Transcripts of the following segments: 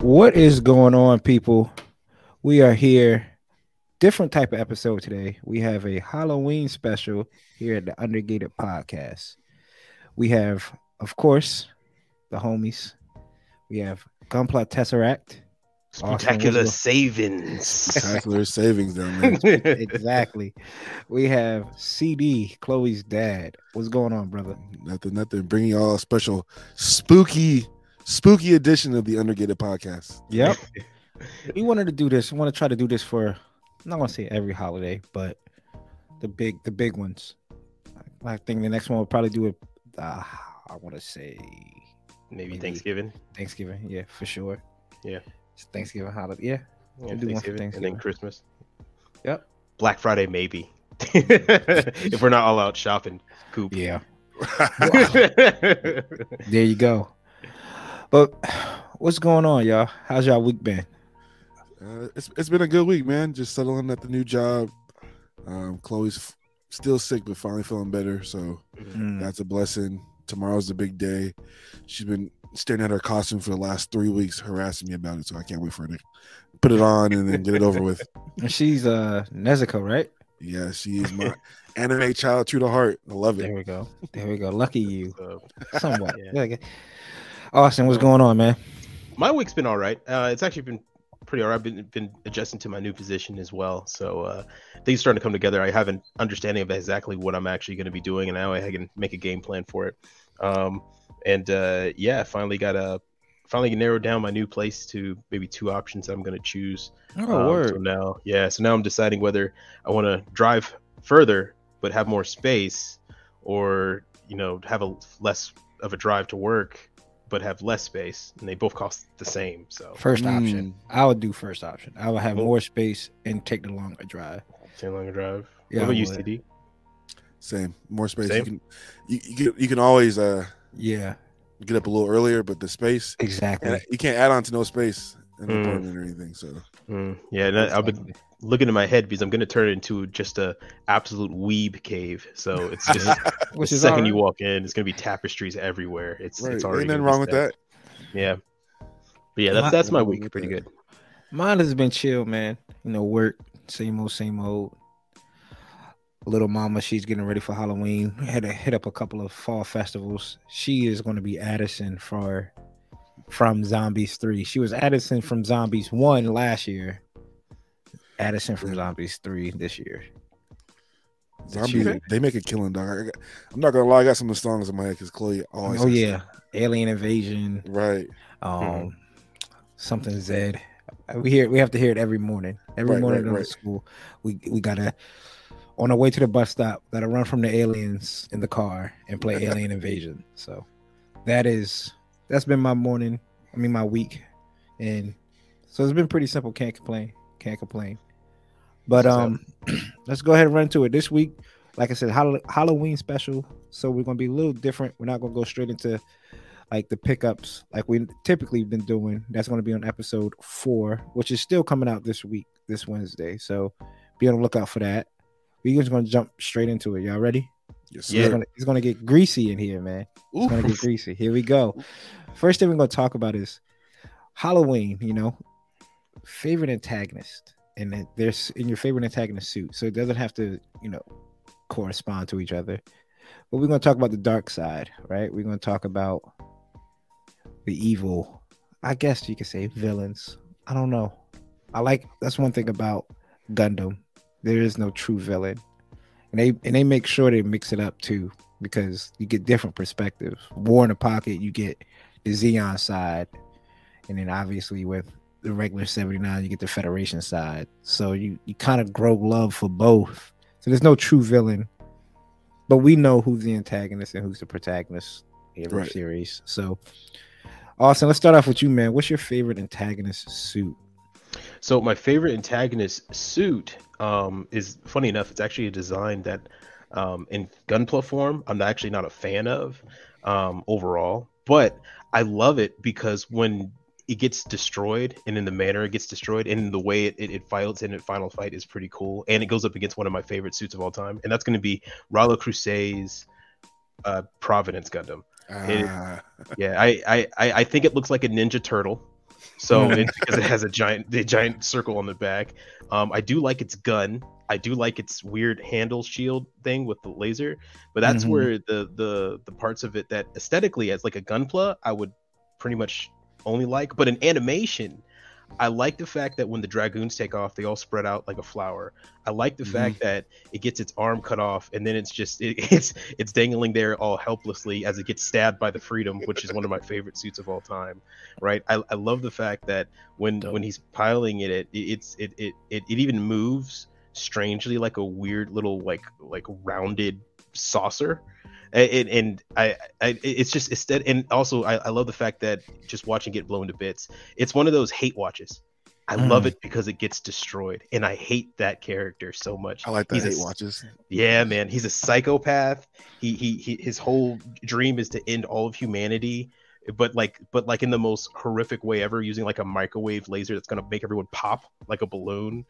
What is going on, people? We are here. Different type of episode today. We have a Halloween special here at the Undergated Podcast. We have, of course, the homies. We have Gunpla Tesseract. Spectacular Awesome. savings. Spectacular savings down there. exactly. We have CD, Chloe's dad. What's going on, brother? Nothing, nothing. Bringing y'all a special spooky, spooky edition of the Undergated podcast. Yep. we wanted to do this. We want to try to do this for I'm not gonna say every holiday, but the big the big ones. I think the next one we'll probably do it. Uh, I want to say Maybe Maybe. Thanksgiving. Thanksgiving. Yeah, for sure. Yeah. It's Thanksgiving holiday. Yeah. Yeah, We'll do one for Thanksgiving, and then Christmas. Yep. Black Friday, maybe. if we're not all out shopping, coop. Yeah. There you go. But what's going on, y'all? How's y'all week been? Uh, it's it's been a good week, man. Just settling at the new job. Um, Chloe's f- still sick, but finally feeling better. So Mm, that's a blessing. Tomorrow's the big day. She's been staring at her costume for the last three weeks, harassing me about it. So I can't wait for her to put it on and then get it over with. And she's uh Nezuko, right? Yeah, she is my anime child to the heart. I love it. There we go. There we go. Lucky you. Somewhat. Yeah. Austen, what's going on, man? my week's been all right. Uh, it's actually been pretty all right. I've been, been adjusting to my new position as well. So uh, things are starting to come together. I have an understanding of exactly what I'm actually going to be doing, and now I can make a game plan for it. Um, and uh, yeah, finally got a finally narrowed down my new place to maybe two options that I'm going to choose. Oh, Um, So now, yeah, so now I'm deciding whether I want to drive further but have more space, or you know have a less of a drive to work but have less space, and they both cost the same. So First Mm. option. I would do first option. I would have Well- more space and take the longer drive. same longer drive. Yeah, what about you. CD? Same, more space. Same? You can you, you can you can always uh Yeah, get up a little earlier, but the space exactly. you can't add on to no space in the Mm. apartment or anything. So Mm, yeah, and I, I've been looking in my head because I'm going to turn it into just a absolute weeb cave. So it's just Which the is second all you walk in, it's going to be tapestries everywhere. It's right, it's already nothing wrong with set. that. Yeah, but yeah, that's My- that's my week. Pretty that. good. Mine has been chill, man. You know, work, same old, same old. Little mama, she's getting ready for Halloween. Had to hit up a couple of fall festivals. She is going to be Addison for from Zombies Three. She was Addison from Zombies One last year. Addison from Zombies Three this year. Zombies, Okay. they make a killing, dog. I got, I'm not gonna lie, I got some of the songs in my head because Chloe always. Oh has yeah, Alien Invasion. right. Um, Mhm. something Zed. We hear we have to hear it every morning. Every Right, morning right, in right. school, we we gotta on our way to the bus stop. Gotta run from the aliens in the car and play Alien Invasion. So that is that's been my morning. I mean my week, and so it's been pretty simple. Can't complain. Can't complain. But um, let's go ahead and run to it this week. Like I said, Hall- Halloween special. So we're gonna be a little different. We're not gonna go straight into like the pickups like we typically been doing. That's going to be on episode four, which is still coming out this week, this Wednesday. So be on the lookout for that. We're just going to jump straight into it. Y'all ready? Yes, Yeah. It's gonna, it's gonna get greasy in here, man. It's gonna get greasy. Here we go. First thing we're gonna talk about is Halloween. You know, favorite antagonist, and then there's in your favorite antagonist suit, so it doesn't have to, you know, correspond to each other. But we're gonna talk about the dark side, right? We're gonna talk about the evil. I guess you could say villains. I don't know. I like that's one thing about Gundam. There is no true villain and they and they make sure they mix it up too because you get different perspectives. War in the pocket, you get the Zeon side, and then obviously with the regular 79, you get the Federation side. So you you kind of grow love for both. So there's no true villain, but we know who's the antagonist and who's the protagonist in every Right. series. So Austen, let's start off with you, man. What's your favorite antagonist suit? So my favorite antagonist suit um, is funny enough. It's actually a design that, um, in Gunpla form, I'm actually not a fan of um, overall, but I love it because when it gets destroyed and in the manner it gets destroyed and in the way it, it, it fights in its final fight is pretty cool. And it goes up against one of my favorite suits of all time, and that's going to be Rau Le Creuset's uh, Providence Gundam. It- Ah, Yeah, I, I I think it looks like a Ninja Turtle. So Mm. it's because it has a giant the giant circle on the back. Um, I do like its gun. I do like its weird handle shield thing with the laser, but that's Mhm. where the the the parts of it that aesthetically as like a gunpla, I would pretty much only like. But in animation, I like the fact that when the dragoons take off, they all spread out like a flower. I like the Mhm. fact that it gets its arm cut off and then it's just it, it's it's dangling there all helplessly as it gets stabbed by the freedom, which is one of my favorite suits of all time. Right? I, I love the fact that when Dope. when he's piling it, it it's it, it it it even moves strangely like a weird little like like rounded saucer and, and I, I it's just it's that and also I, I love the fact that just watching it blown to bits it's one of those hate watches i love Mm. it because it gets destroyed and i hate that character so much I like that He's hate s- watches. yeah man he's a psychopath he, he he his whole dream is to end all of humanity but like but like in the most horrific way ever using like a microwave laser that's going to make everyone pop like a balloon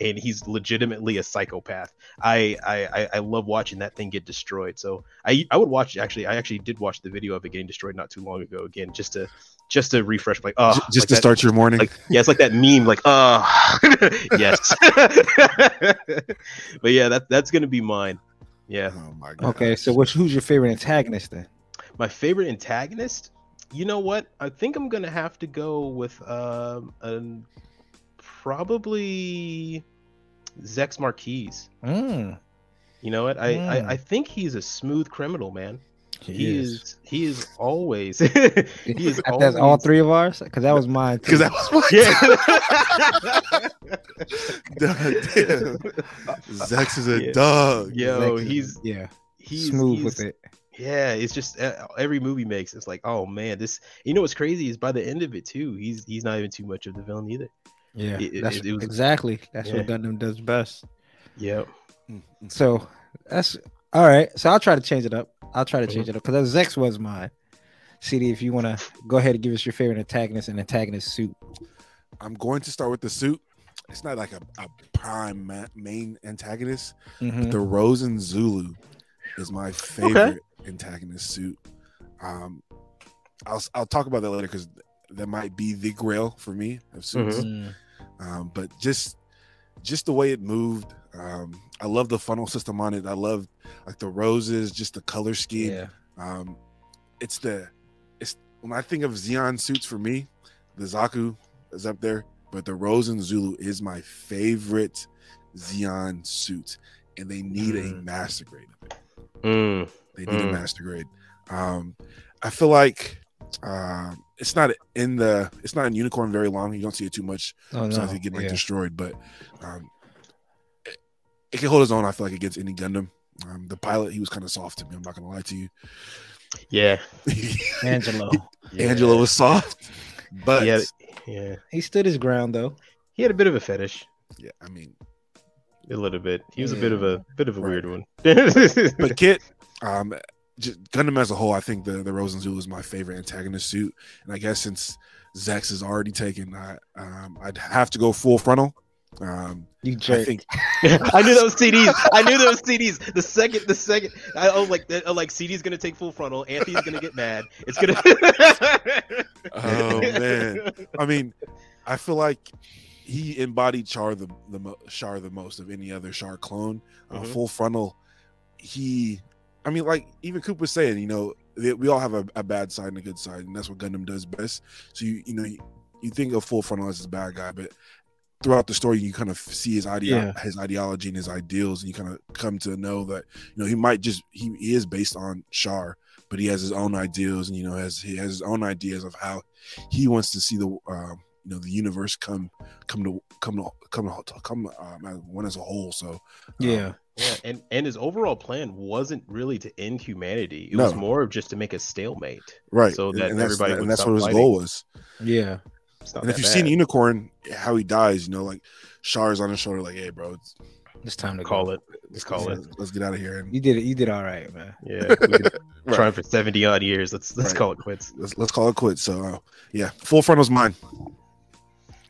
and he's legitimately a psychopath. I, I I- I love watching that thing get destroyed. So i i would watch actually i actually did watch the video of it getting destroyed not too long ago again just to just to refresh like oh just like to that- start your morning. like yeah it's like that meme like oh yes. But yeah that that's gonna be mine. Yeah. Oh my god. Okay, so which who's your favorite antagonist then? my favorite antagonist? You know what? I think i'm gonna have to go with um an, probably Zechs Merquise Mm, you know what I, Mm. I i think he's a smooth criminal man he, he is. is he is always he is That's all three of ours, because that was mine. Because that was my yeah Zechs is a Yeah. dog. yo Zechs he's yeah, he's smooth he's- with it. Yeah, it's just uh, every movie makes. It's like, oh man, this. You know what's crazy is by the end of it too, he's he's not even too much of the villain either. Yeah, It- it- that's it was- exactly that's yeah. what Gundam does best. Yep. Mm-hmm. So that's all right. So I'll try to change it up. I'll try to Mm-hmm. change it up because Zechs was mine. CD, if you want to go ahead and give us your favorite antagonist and antagonist suit. I'm going to start with the suit. It's not like a, a prime ma- main antagonist. Mhm. The Rozen Zulu is my favorite antagonist suit. Um, I'll I'll talk about that later because that might be the grail for me of suits. Mm. Um, but just just the way it moved, um, I love the funnel system on it. I love like the roses, just the color scheme. Yeah. Um, it's the it's when I think of Zeon suits for me, the Zaku is up there, but the Rozen Zulu is my favorite Zeon suit, and they need a Mm. master grade of it. Mm. They need a Mm. master grade. Um, I feel like uh, it's not in the it's not in unicorn very long. You don't see it too much. Oh no. It getting like yeah. destroyed, but um, it, it can hold its own. I feel like against any Gundam. Um, the pilot, he was kind of soft to me. I'm not gonna lie to you. Yeah. Angelo. yeah. Angelo was soft, but He had, yeah. he stood his ground though. He had a bit of a fetish. yeah, I mean, A little bit. He was a bit of a bit of a Right. weird one. but Kit, um, just Gundam as a whole, I think the the Rozen Zulu is my favorite antagonist suit, and I guess since Zechs is already taken, I um, I'd have to go full frontal. Um, You I think I knew those CDs. I knew those CDs. The second, the second, I oh like, the, oh, like CD's gonna take full frontal. Anthony's gonna get mad. It's gonna. Oh man, I mean, I feel like he embodied Char the the mo- Char the most of any other Char clone. Uh, Mhm. Full frontal, he, I mean, like even Coop was saying, you know, that we all have a, a bad side and a good side, and that's what Gundam does best. So you you know you, you think of Full frontal as a bad guy, but throughout the story you kind of see his idea Yeah. his ideology and his ideals and you kind of come to know that you know he might just he, he is based on Char but he has his own ideals and you know has he has his own ideas of how he wants to see the um, you know the universe come come to come to come to come um, one as a whole so um, yeah. Yeah, and and his overall plan wasn't really to end humanity. It No. was more of just to make a stalemate. right So that and that's, everybody and that's what his fighting. goal was Yeah. And if you've seen unicorn how he dies you know like Char's on his shoulder like hey bro it's, It's time to call go. it. Let's call it. let's get out of here and You did it. You did all right, man. Yeah, Right. trying for seventy odd years. Let's let's Right. call it quits. let's, let's call it quits so uh, yeah full frontal's mine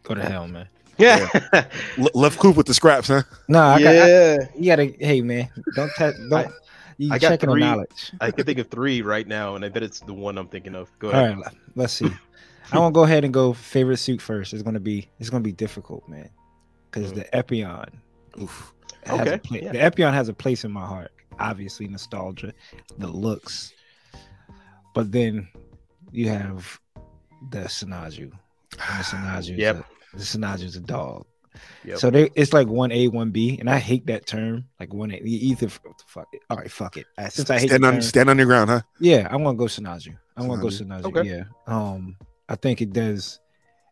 Go to hell, man. Yeah, L- left Coop with the scraps huh No, I got. I, yeah. you gotta. Hey, man. Don't. Te- don't. you I got checking the three. knowledge. I can think of three right now, and I bet it's the one I'm thinking of. Go ahead. right. Let's see. I want to go ahead and go favorite suit first. It's gonna be it's gonna be difficult, man, because Mm. the Epyon Oof. has Okay, a pla- yeah. the Epyon has a place in my heart. Obviously, nostalgia, the looks, but then you have the Sinaju. And the Sinaju, Yep. The Sinaju is a dog. Yep. So they, it's like one A, one B, and I hate that term. Like one A, either fuck it. All right, fuck it. Since I hate stand on term- stand on your ground, huh? yeah, I'm gonna go Sinaju. I'm gonna go Sinaju. Sinaju. Okay. Yeah. Um, I think it does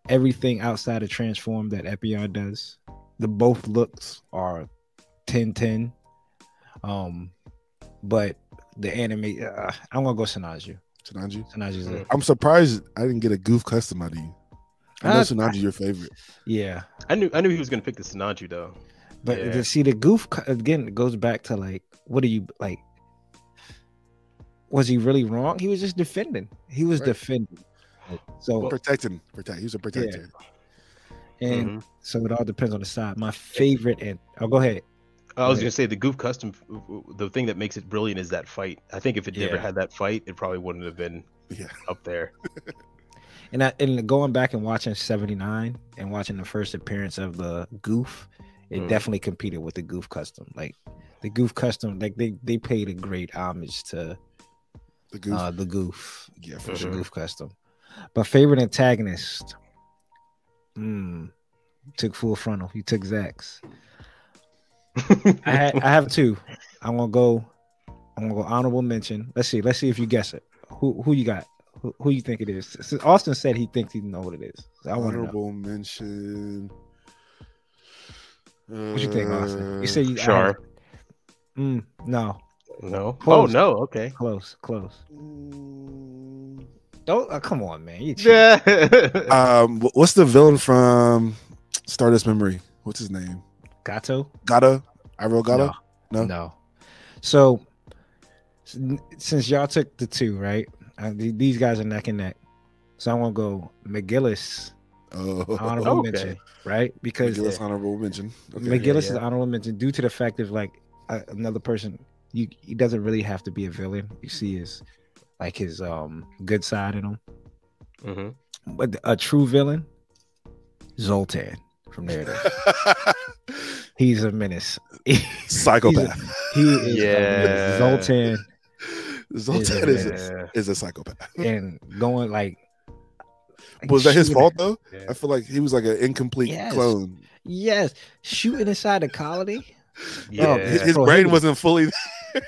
everything outside of transform that Epyon does. The both looks are 10-10. Um, but the anime, uh, I'm gonna go. Sinaju's Mm. it. I'm surprised I didn't get a Gouf Custom out of you. I know Uh, Tanaji your favorite. Yeah, I knew I knew he was gonna pick the Sinaju though. but Yeah. the- see the Gouf again it goes back to like, what are you like? Was he really wrong? He was just defending. He was Right. defending. So Protecting, protect. He was a protector. and Mhm. so it all depends on the side. My favorite and oh, go ahead. I was Right. gonna say the Gouf Custom. The thing that makes it brilliant is that fight. I think if it never had that fight, it probably wouldn't have been Yeah. up there. And I, and going back and watching 79 and watching the first appearance of the Gouf, it Mm. definitely competed with the Gouf Custom. Like the Gouf Custom, like they they paid a great homage to The Gouf. uh the Gouf, yeah, for the sure. Gouf Custom. But favorite antagonist, hmm, took full frontal. He took Zechs. I had I have two. I'm gonna go. I'm gonna go honorable mention. Let's see. Let's see if you guess it. Who who you got? Who, who you think it is? Since Austen said he thinks he know what it is. So I want to know. Honorable mention. What you think, Austen? You say you I Char. Mm, no, No. Close. Oh no. Okay. close, close. Mm, Don't uh, come on, man. You. Yeah. Um, what's the villain from Stardust Memory? What's his name? Gato? Gata? Iroh Gata? No. No? No. So since y'all took the two, right? Uh, th- these guys are neck and neck. So I'm gonna go McGillis Oh, honorable Okay. mention, right? Because McGillis honorable mention. Okay. McGillis is yeah. honorable mention due to the fact of like uh, another person. You he doesn't really have to be a villain. You see his like his um good side in him. hmm But a true villain, Zoltan from there. He's a menace. Psychopath. he is Yeah. menace. Zoltan Zoltan Is is a a, is a psychopath. and going like. like Was that his fault though? Yeah. I feel like he was like an incomplete Yes. clone. Yes, shooting inside the colony. Yeah. Oh, His, his brain wasn't fully.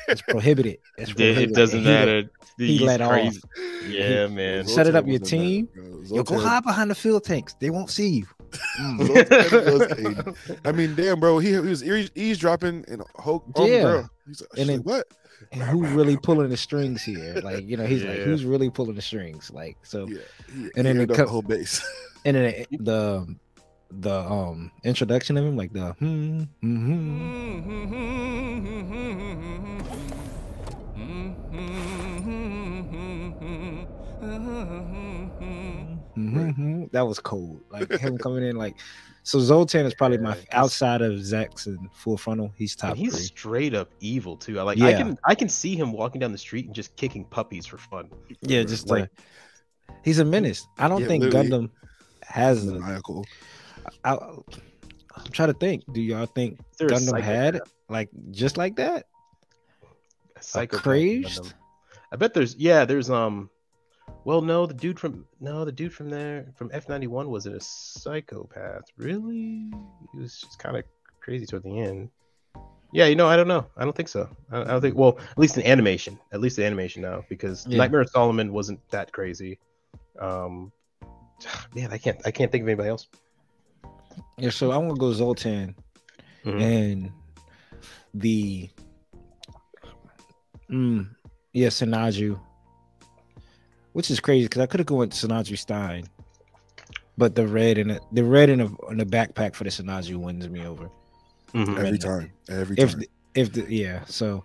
It's prohibited. It's It, prohibited. it doesn't He let- matter. he He's let off. crazy. Yeah, man. Set it up your team. that, bro. Yo, go hide behind the fuel tanks. They won't see you. Mm. Zoltan was a- I mean, damn, bro. He, he was eavesdropping and Hulk. Oh, Yeah. girl. He's like, And then- like, what? And who's really pulling the strings here? Like, you know, he's like, who's really pulling the strings? Like, so, Yeah. He, And then he it aired up co- the whole base. and then the the um introduction of him, like the hmm, hmm, hmm. hmm that was cold. Like him coming in, like so. Zoltan is probably my outside of Zechs and Full Frontal. He's top And he's three. straight up evil too. I like. Yeah. I can I can see him walking down the street and just kicking puppies for fun. Yeah, just like- like he's a menace. I don't Yeah, think literally. Gundam has. A, Maniacal. I, I'm trying to think. Do y'all think Is there a Gundam had like just like that? a psychopath crazed? I bet there's yeah. There's um. Well, no, the dude from no, the dude from there from F ninety one wasn't a psychopath. Really, he was just kind of crazy toward the end. Yeah, you know, I don't know. I don't think so. I, I don't think. Well, at least in animation, at least the animation now, because Yeah. Nightmare of Solomon wasn't that crazy. Um, man, I can't. I can't think of anybody else. Yeah, so I'm gonna go Zoltan Mhm. and the mm, yeah Sinaju, which is crazy because I could have gone with Sinaju Stein, but the red and the, the red in the, in the backpack for the Sinaju wins me over. Mhm. Every time. Every If time. the, if the yeah, so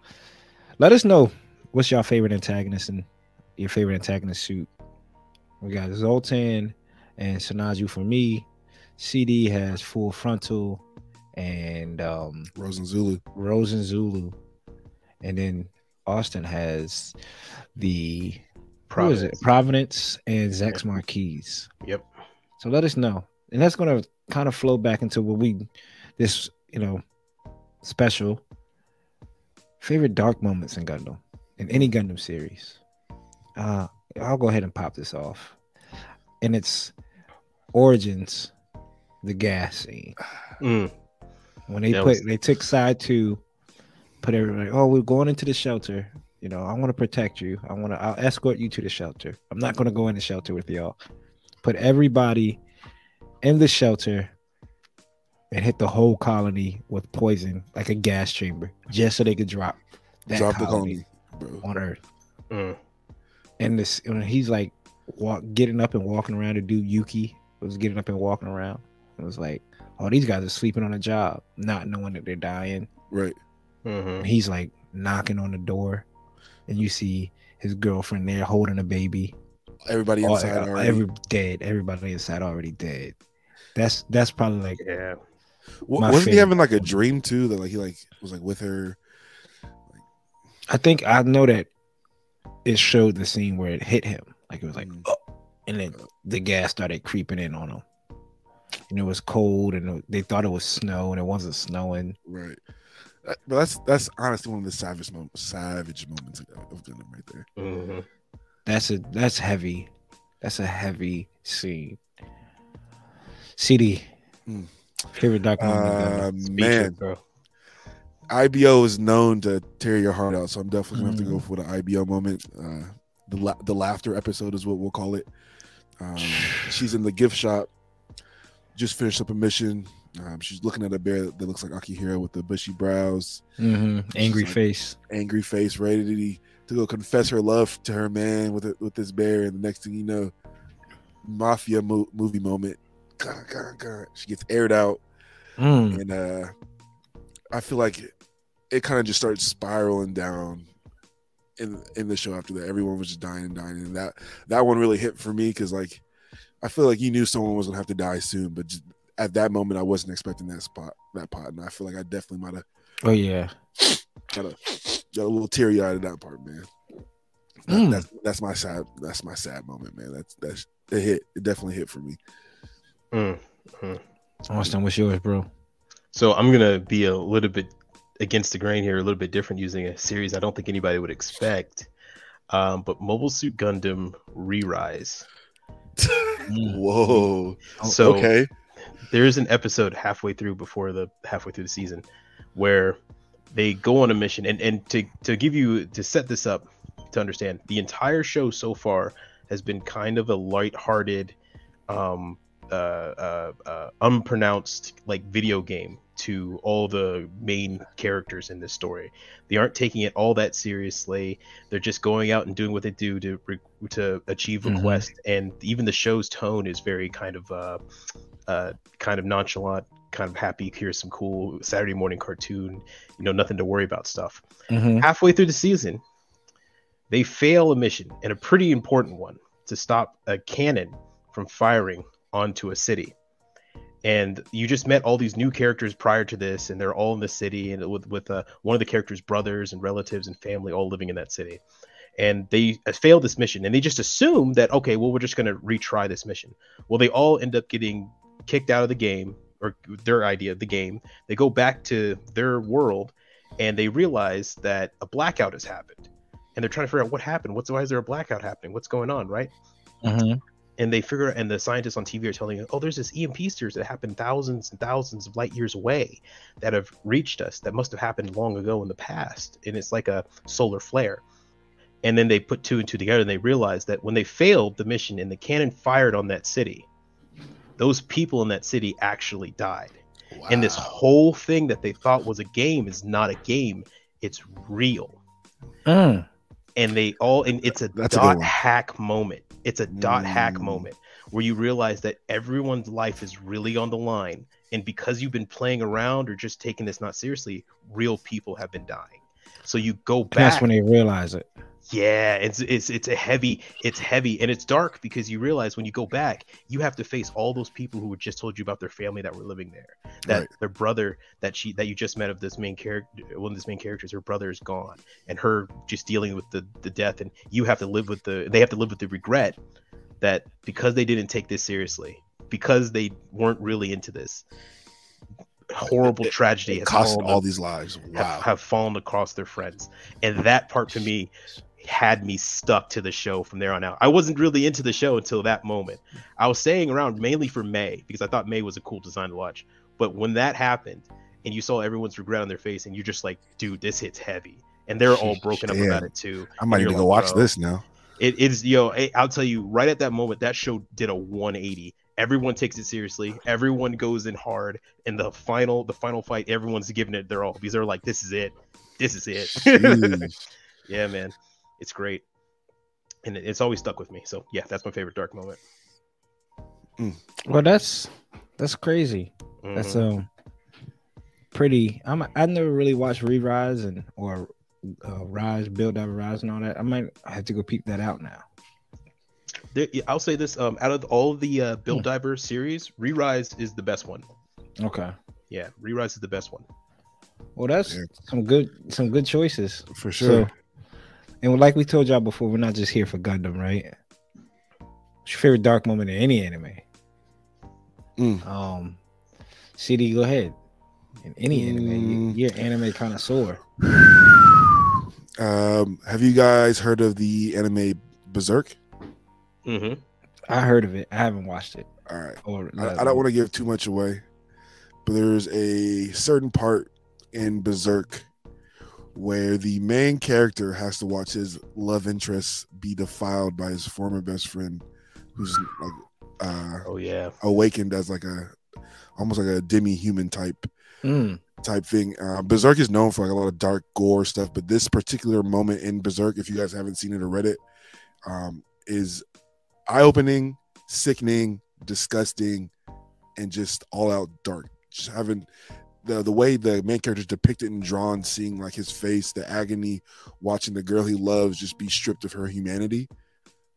let us know what's your favorite antagonist and your favorite antagonist suit. We got Zoltan and Sinaju for me. CD has full frontal and um Rozen Zulu. Rozen Zulu. And then Austen has the Who is it? Providence and Zechs Merquise. Yep. So let us know, and that's gonna kind of flow back into what we this you know special favorite dark moments in Gundam in any Gundam series. Uh, I'll go ahead and pop this off, and it's origins, the gas scene. Mm. When they That put was- they took side two, put everybody. Oh, we're going into the shelter. You know, I want to protect you. I want to. I'll escort you to the shelter. I'm not going to go in the shelter with y'all. Put everybody in the shelter and hit the whole colony with poison, like a gas chamber, just so they could drop that Drop the colony colony, bro. on Earth. Mm. And this, when he's like walk, getting up and walking around to do Yuki was getting up and walking around. It was like, oh, these guys are sleeping on a job, not knowing that they're dying. Right. hmm he's like knocking on the door, and you see his girlfriend there holding a baby. Everybody All- inside already. every dead. Everybody inside already dead. That's that's probably like Yeah. Wa- wasn't he having like a dream too? That like he like was like with her. I think I know that it showed the scene where it hit him. Like it was like, Mm. oh, and then the gas started creeping in on him. And it was cold, and they thought it was snow, and it wasn't snowing. Right. Uh, But that's that's honestly one of the savage moments, savage moments of, of Gundam right there. hmm That's a that's heavy. That's a heavy scene. CD, Mm. favorite Dark moment. Uh, Speechless, man, bro. IBO is known to tear your heart out, so I'm definitely gonna have to Mm. go for the IBO moment. Uh, the la- the Lafter episode is what we'll call it. Um, she's in the gift shop, just finished up a mission. Um, she's looking at a bear that, looks like Akihiro with the bushy brows, Mhm. Angry like- face. angry face, ready to, to go confess her love to her man with it, with this bear. And the next thing you know, mafia mo- movie moment. Gah, gah, gah. She gets aired out, Mm. and uh, I feel like it, it kind of just starts spiraling down in in the show after that. Everyone was just dying and dying, and that that one really hit for me because like I feel like you knew someone was gonna have to die soon, but just at that moment I wasn't expecting that spot that pot, and I feel like I definitely might have Oh yeah. got a got a little teary eyed at that part, man. That- Mm. That's that's my sad that's my sad moment, man. That's that's it hit. It definitely hit for me. Mm. Austen, what's yours, bro? So I'm gonna be a little bit against the grain here, a little bit different, using a series I don't think anybody would expect. Um, but Mobile Suit Gundam Re-Rise. Mm. Whoa. Oh, So okay. There's an episode halfway through before the halfway through the season where they go on a mission. And and to to give you to set this up to understand the entire show so far has been kind of a light-hearted um uh, uh, uh unpronounced like video game to all the main characters in this story. They aren't taking it all that seriously. They're just going out and doing what they do to re- to achieve a Mhm. quest and even the show's tone is very kind of uh uh, kind of nonchalant, kind of happy. Here's some cool Saturday morning cartoon, you know, nothing to worry about stuff. Mhm. Halfway through the season, they fail a mission and a pretty important one to stop a cannon from firing onto a city. And you just met all these new characters prior to this, and they're all in the city, and with with uh, one of the characters' brothers and relatives and family all living in that city. And they uh, failed this mission, and they just assume that okay, well, we're just going to retry this mission. Well, they all end up getting kicked out of the game or their idea of the game. They go back to their world and they realize that a blackout has happened. And they're trying to figure out what happened. What's why is there a blackout happening? What's going on, right? Mhm. And they figure and the scientists on TV are telling you, oh, there's this EMP surge that happened thousands and thousands of light years away that have reached us that must have happened long ago in the past. And it's like a solar flare. And then they put two and two together and they realize that when they failed the mission and the cannon fired on that city, those people in that city actually died. And this whole thing that they thought was a game is not a game, it's real. Mm. And they all and it's a That's dot one. hack moment. It's a dot hack Mm. moment where you realize that everyone's life is really on the line. And because you've been playing around or just taking this not seriously, real people have been dying. So you go back That's when they realize it. Yeah, it's it's it's a heavy, it's heavy, and it's dark because you realize when you go back, you have to face all those people who just told you about their family that were living there. That Right. their brother that she that you just met of this main character, one of this main characters, her brother is gone, and her just dealing with the the death, and you have to live with the they have to live with the regret that because they didn't take this seriously, because they weren't really into this, horrible It- tragedy It has cost all these lives. have, have fallen across their friends. And that part to me had me stuck to the show from there on out. I wasn't really into the show until that moment. I was staying around mainly for May because I thought May was a cool design to watch. But when that happened and you saw everyone's regret on their face and you're just like, dude, this hits heavy. And they're all broken up Damn. about it too. I might need to go like, watch this now. It is, yo, I'll tell you right at that moment, that show did a 180. Everyone takes it seriously. Everyone goes in hard. And the final, the final fight, everyone's giving it their all because they're like, this is it. This is it. Yeah, man, it's great, and it's always stuck with me. So yeah, that's my favorite dark moment. Well, that's that's crazy. That's Mhm. um pretty. I'm I never really watched Re Rise and or uh, Rise Build Up Rise and all that. I might have to go peep that out now. There- I'll say this: um, out of all of the uh, Hmm. Build Diver series, Re-Rise is the best one. Okay. Yeah, Re-Rise is the best one. Well, that's Yeah. some good some good choices. For sure. So, and like we told y'all before, we're not just here for Gundam, right? What's your favorite dark moment in any anime? Mm. Um, CD, go ahead. In any anime, Mm. you- you're an anime connoisseur. Um, have you guys heard of the anime Berserk? Mm-hmm. I heard of it. I haven't watched it. All right. Or I, I don't want to give too much away, but there's a certain part in Berserk where the main character has to watch his love interest be defiled by his former best friend, who's like uh, Oh yeah. awakened as like a almost like a demi-human type Mm, type thing. Uh, Berserk is known for like a lot of dark gore stuff, but this particular moment in Berserk, if you guys haven't seen it or read it, um, is eye-opening, sickening, disgusting, and just all out dark. Just having the the way the main character is depicted and drawn, seeing like his face, the agony, watching the girl he loves just be stripped of her humanity.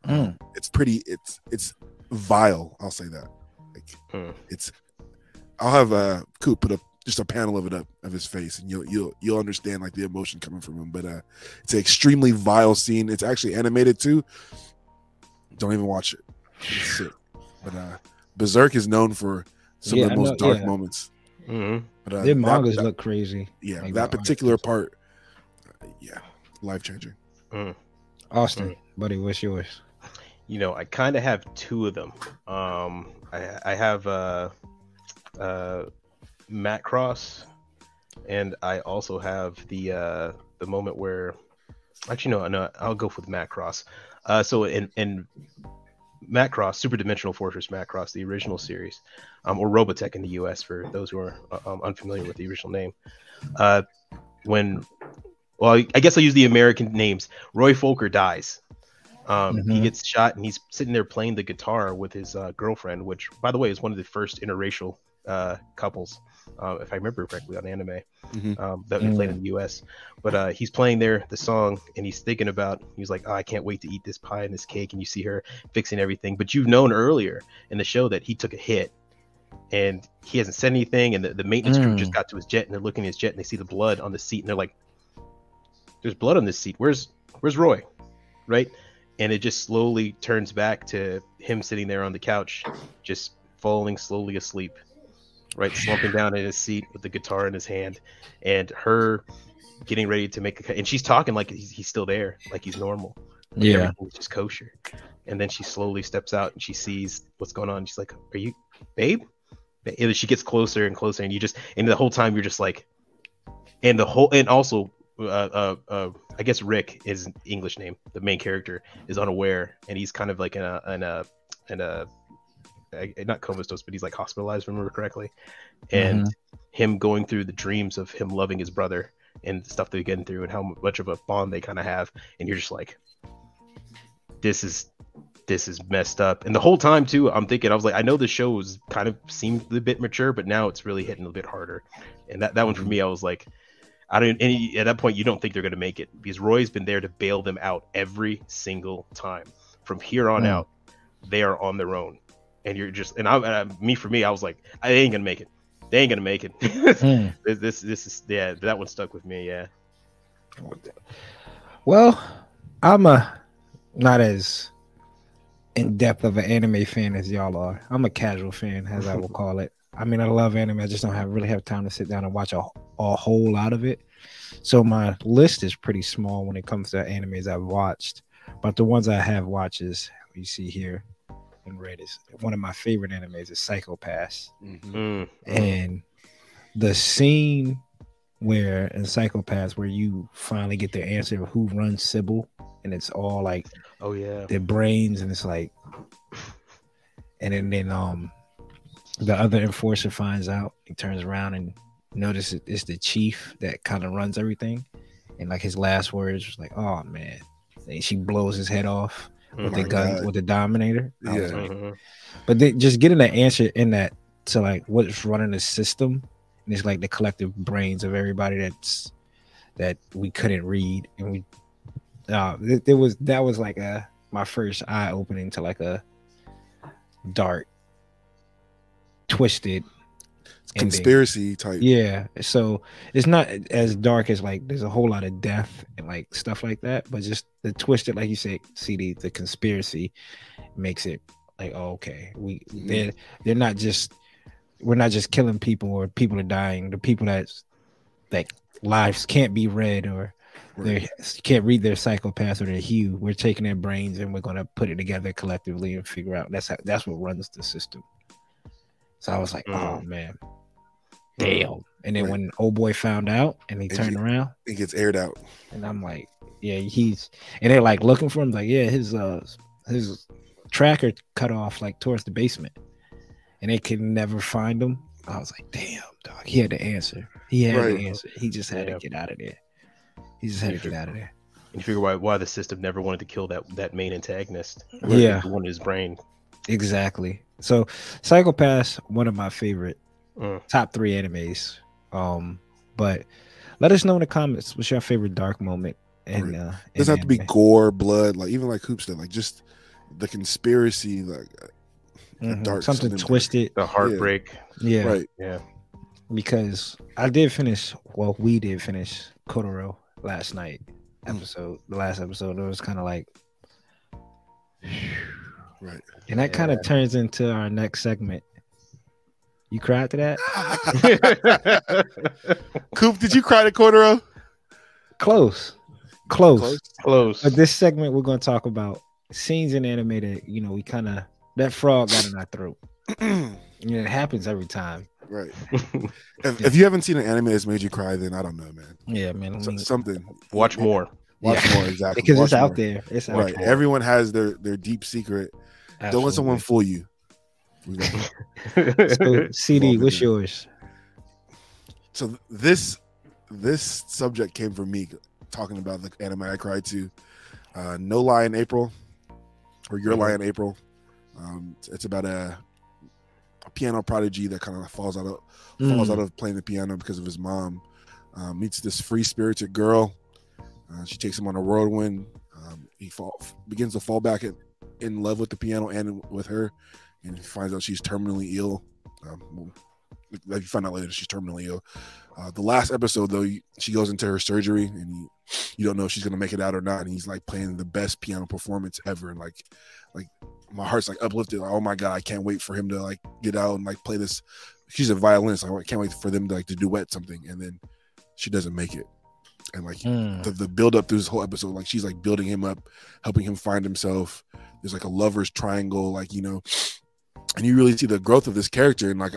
mm. It's pretty. It's it's vile. I'll say that. Like Hmm. it's. I'll have uh Coop put up just a panel of it up of his face, and you'll you'll you'll understand like the emotion coming from him. But uh, it's an extremely vile scene. It's actually animated too. Don't even watch it. It's sick. But uh, Berserk is known for some Yeah, of the most know- dark yeah. moments. hmm But uh, Their that- mangas that- look crazy. yeah, like that particular artists. part, uh, yeah, life changing. Austen, buddy, what's yours? You know, I kind of have two of them. Um, I, I have uh, uh, Macross, and I also have the uh, the moment where, actually no, no, I'll go with Macross. Uh, so in in Macross, Super Dimensional Fortress Macross, the original series, um, or Robotech in the U.S. for those who are uh, um, unfamiliar with the original name. Uh, when, well, I guess I'll use the American names. Roy Fokker dies. Um, He Mhm. gets shot and he's sitting there playing the guitar with his uh, girlfriend, which, by the way, is one of the first interracial uh, couples, uh, if I remember correctly, on anime Mhm. um, that we played in the U.S. But uh, he's playing there the song, and he's thinking about. He's like, oh, "I can't wait to eat this pie and this cake." And you see her fixing everything. But you've known earlier in the show that he took a hit, and he hasn't said anything. And the, the maintenance crew Mm. just got to his jet, and they're looking at his jet, and they see the blood on the seat, and they're like, "There's blood on this seat. Where's Where's Roy?" Right? And it just slowly turns back to him sitting there on the couch, just falling slowly asleep right, slumping down in his seat with the guitar in his hand, and her getting ready to make a, and she's talking like he's, he's still there, like he's normal. Like Yeah. everything's just kosher. And then she slowly steps out and she sees what's going on. She's like, "Are you, babe?" And she gets closer and closer, and you just, and the whole time you're just like, and the whole, and also, uh, uh, uh I guess Rick is English name. The main character is unaware, and he's kind of like in a, in a, in a, Uh, not comatose, but he's like hospitalized, if I remember correctly. And mm-hmm. him going through the dreams of him loving his brother and the stuff they're getting through and how much of a bond they kind of have. And you're just like, this is this is messed up. And the whole time too, I'm thinking, I was like, I know the show was kind of seemed a bit mature, but now it's really hitting a bit harder. And that, that one for mm-hmm. me, I was like, I don't. Any at that point, you don't think they're going to make it because Roy's been there to bail them out every single time. From here on Mm. out, they are on their own, and you're just and I, uh, me for me, I was like, I ain't gonna make it. They ain't gonna make it. Hmm. this, this this is yeah. That one stuck with me. Yeah. Well, I'm a not as in depth of an anime fan as y'all are. I'm a casual fan, as I will call it. I mean, I love anime. I just don't have really have time to sit down and watch a, a whole lot of it. So my list is pretty small when it comes to animes I've watched. But the ones I have watched is you see here in red is one of my favorite animes is Psycho Pass. Mhm. Mm. And the scene where in Psycho-Pass where you finally get the answer of who runs Sibyl, and it's all like Oh yeah. their brains, and it's like, and then then um, the other enforcer finds out. He turns around and notices it's the chief that kind of runs everything, and like his last words was like, "Oh man," and she blows his head off with the gun God. with the Dominator. I Yeah. like, Mhm. but then just getting the answer in that to like what's running the system, and it's like the collective brains of everybody that's that we couldn't read, and we uh it, it was that was like a my first eye opening to like a dark, twisted ending. Conspiracy type. Yeah, so it's not as dark as like there's a whole lot of death and like stuff like that, but just the twisted, like you said, CD, the conspiracy makes it like oh, okay, we Mhm. they're they're not just we're not just killing people or people are dying. The people that's that lives can't be read or Right. they can't read their psychopaths or their hue. We're taking their brains and we're gonna put it together collectively and figure out that's how, that's what runs the system. So I was like, oh Mm. man, damn. And then Right. when old boy found out and he And turned he- around, It gets aired out. and I'm like, yeah, he's and they're like looking for him, like, yeah, his uh his tracker cut off like towards the basement, and they could never find him. I was like, damn, dog, he had the answer. He had Right. the answer. He just had Yeah. to get out of there. He just had to get out of there. And you figure why why the system never wanted to kill that that main antagonist. Yeah. He wanted his brain. Exactly. So, Psycho-Pass, one of my favorite Mm. top three animes. Um, but let us know in the comments what's your favorite dark moment. And Right. uh, It doesn't in have to be gore, blood, like even like Hoopster, like just the conspiracy, like Mhm. dark something something- twisted. The heartbreak. Yeah, right. Yeah. because I did finish. Well, we did finish Kotaro last night Mm. episode. The last episode, it was kind of like, Right. and that kind of turns into our next segment. You cried to that? Coop, did you cry to Kotaro? Close, close. Close. Close. But this segment, we're going to talk about scenes in anime that you know we kind of that frog got in our throat. You know, it happens every time. right. If, if you haven't seen an anime that's made you cry, then I don't know, man. Yeah, man. So- mean, something. Watch more. Watch Yeah. more, exactly. because it's Watch out there. It's out Right. there. Everyone has their their deep secret. Don't let someone fool you. We got- So, CD, Welcome what's yours? so this this subject came from me talking about the anime I cried to. Uh, no lie in April, or Your Lie in April. Um, it's- it's about a, a piano prodigy that kind of falls out of falls Mm. out of playing the piano because of his mom. Um, meets this free spirited girl. Uh, she takes him on a whirlwind. Um, he fall, begins to fall back in, in love with the piano and with her, and he finds out she's terminally ill. Um, well, like you find out later, she's terminally ill. Uh, the last episode, though, she goes into her surgery, and you, you don't know if she's gonna make it out or not. And he's like playing the best piano performance ever, and like, like my heart's like uplifted. Like, oh my god, I can't wait for him to like get out and like play this. She's a violinist. I can't wait for them to like to duet something, and then she doesn't make it. And like Mm. the, the build up through this whole episode, like she's like building him up, helping him find himself. There's like a lover's triangle, like you know, and you really see the growth of this character. And like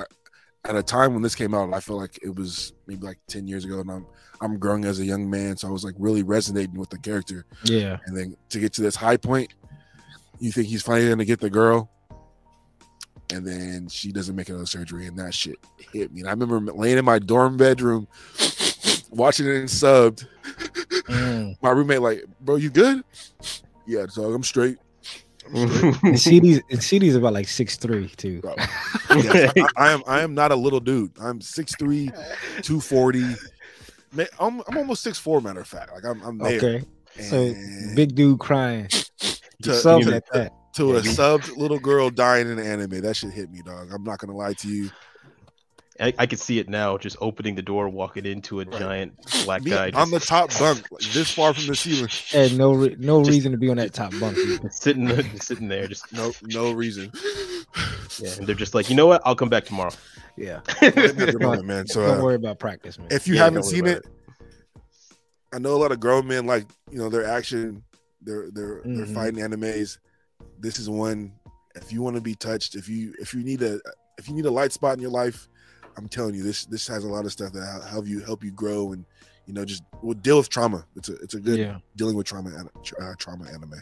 at a time when this came out, I feel like it was maybe like ten years ago, and I'm I'm growing as a young man, so I was like really resonating with the character. Yeah. And then to get to this high point, you think he's finally gonna get the girl, and then she doesn't make another surgery, and that shit hit me. And I remember laying in my dorm bedroom, watching it in subbed. Mm. My roommate like, bro, you good? Yeah, so I'm straight. And CD's and CD's about like six three too. Bro. Yes, I, I am I am not a little dude. I'm 6'3, 240. I'm, I'm almost six four. Matter of fact, like I'm, I'm there. Okay. So big dude crying. to, Subbing to, at that. to a Yeah, you- subbed little girl dying in an anime. That should hit me, dog. I'm not gonna lie to you. I, I can see it now, just opening the door, walking into a Right. giant black Me guy, on the top bunk, like this far from the ceiling. And no re- no Just- reason to be on that top bunk. sitting, sitting there, just No, no reason. yeah. And they're just like, you know what? I'll come back tomorrow. Yeah. Right at the moment, man. So Don't uh, worry about practice, man. if you Yeah, haven't seen about it, I know a lot of grown men like you know their action, their their their Mhm. fighting animes. This is one. If you want to be touched, if you if you need a if you need a light spot in your life, I'm telling you this this has a lot of stuff that help you help you grow and you know just will deal with trauma. It's a it's a good yeah. dealing with trauma an- uh, trauma anime.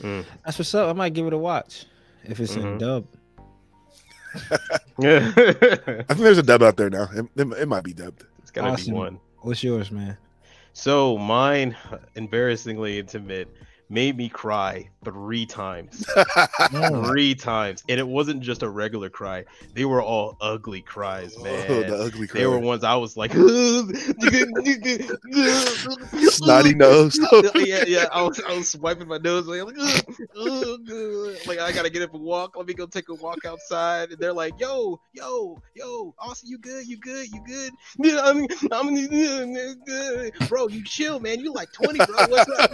Mm. That's what's up. I might give it a watch if it's in Mhm. dub. I think there's a dub out there now. It, it, it might be dubbed. it's gotta Awesome. be one. What's yours, man? So mine, embarrassingly intimate, made me cry three times. Three times, and it wasn't just a regular cry. They were all ugly cries, oh, man. Oh, the ugly They were ones I was like, snotty nose. yeah, yeah. I was, I was swiping my nose, like, like I gotta get up and walk. Let me go take a walk outside. And they're like, "Yo, yo, yo, Austen, you good? You good? You good? I'm, I'm bro. You chill, man. You like 20, bro. What's up?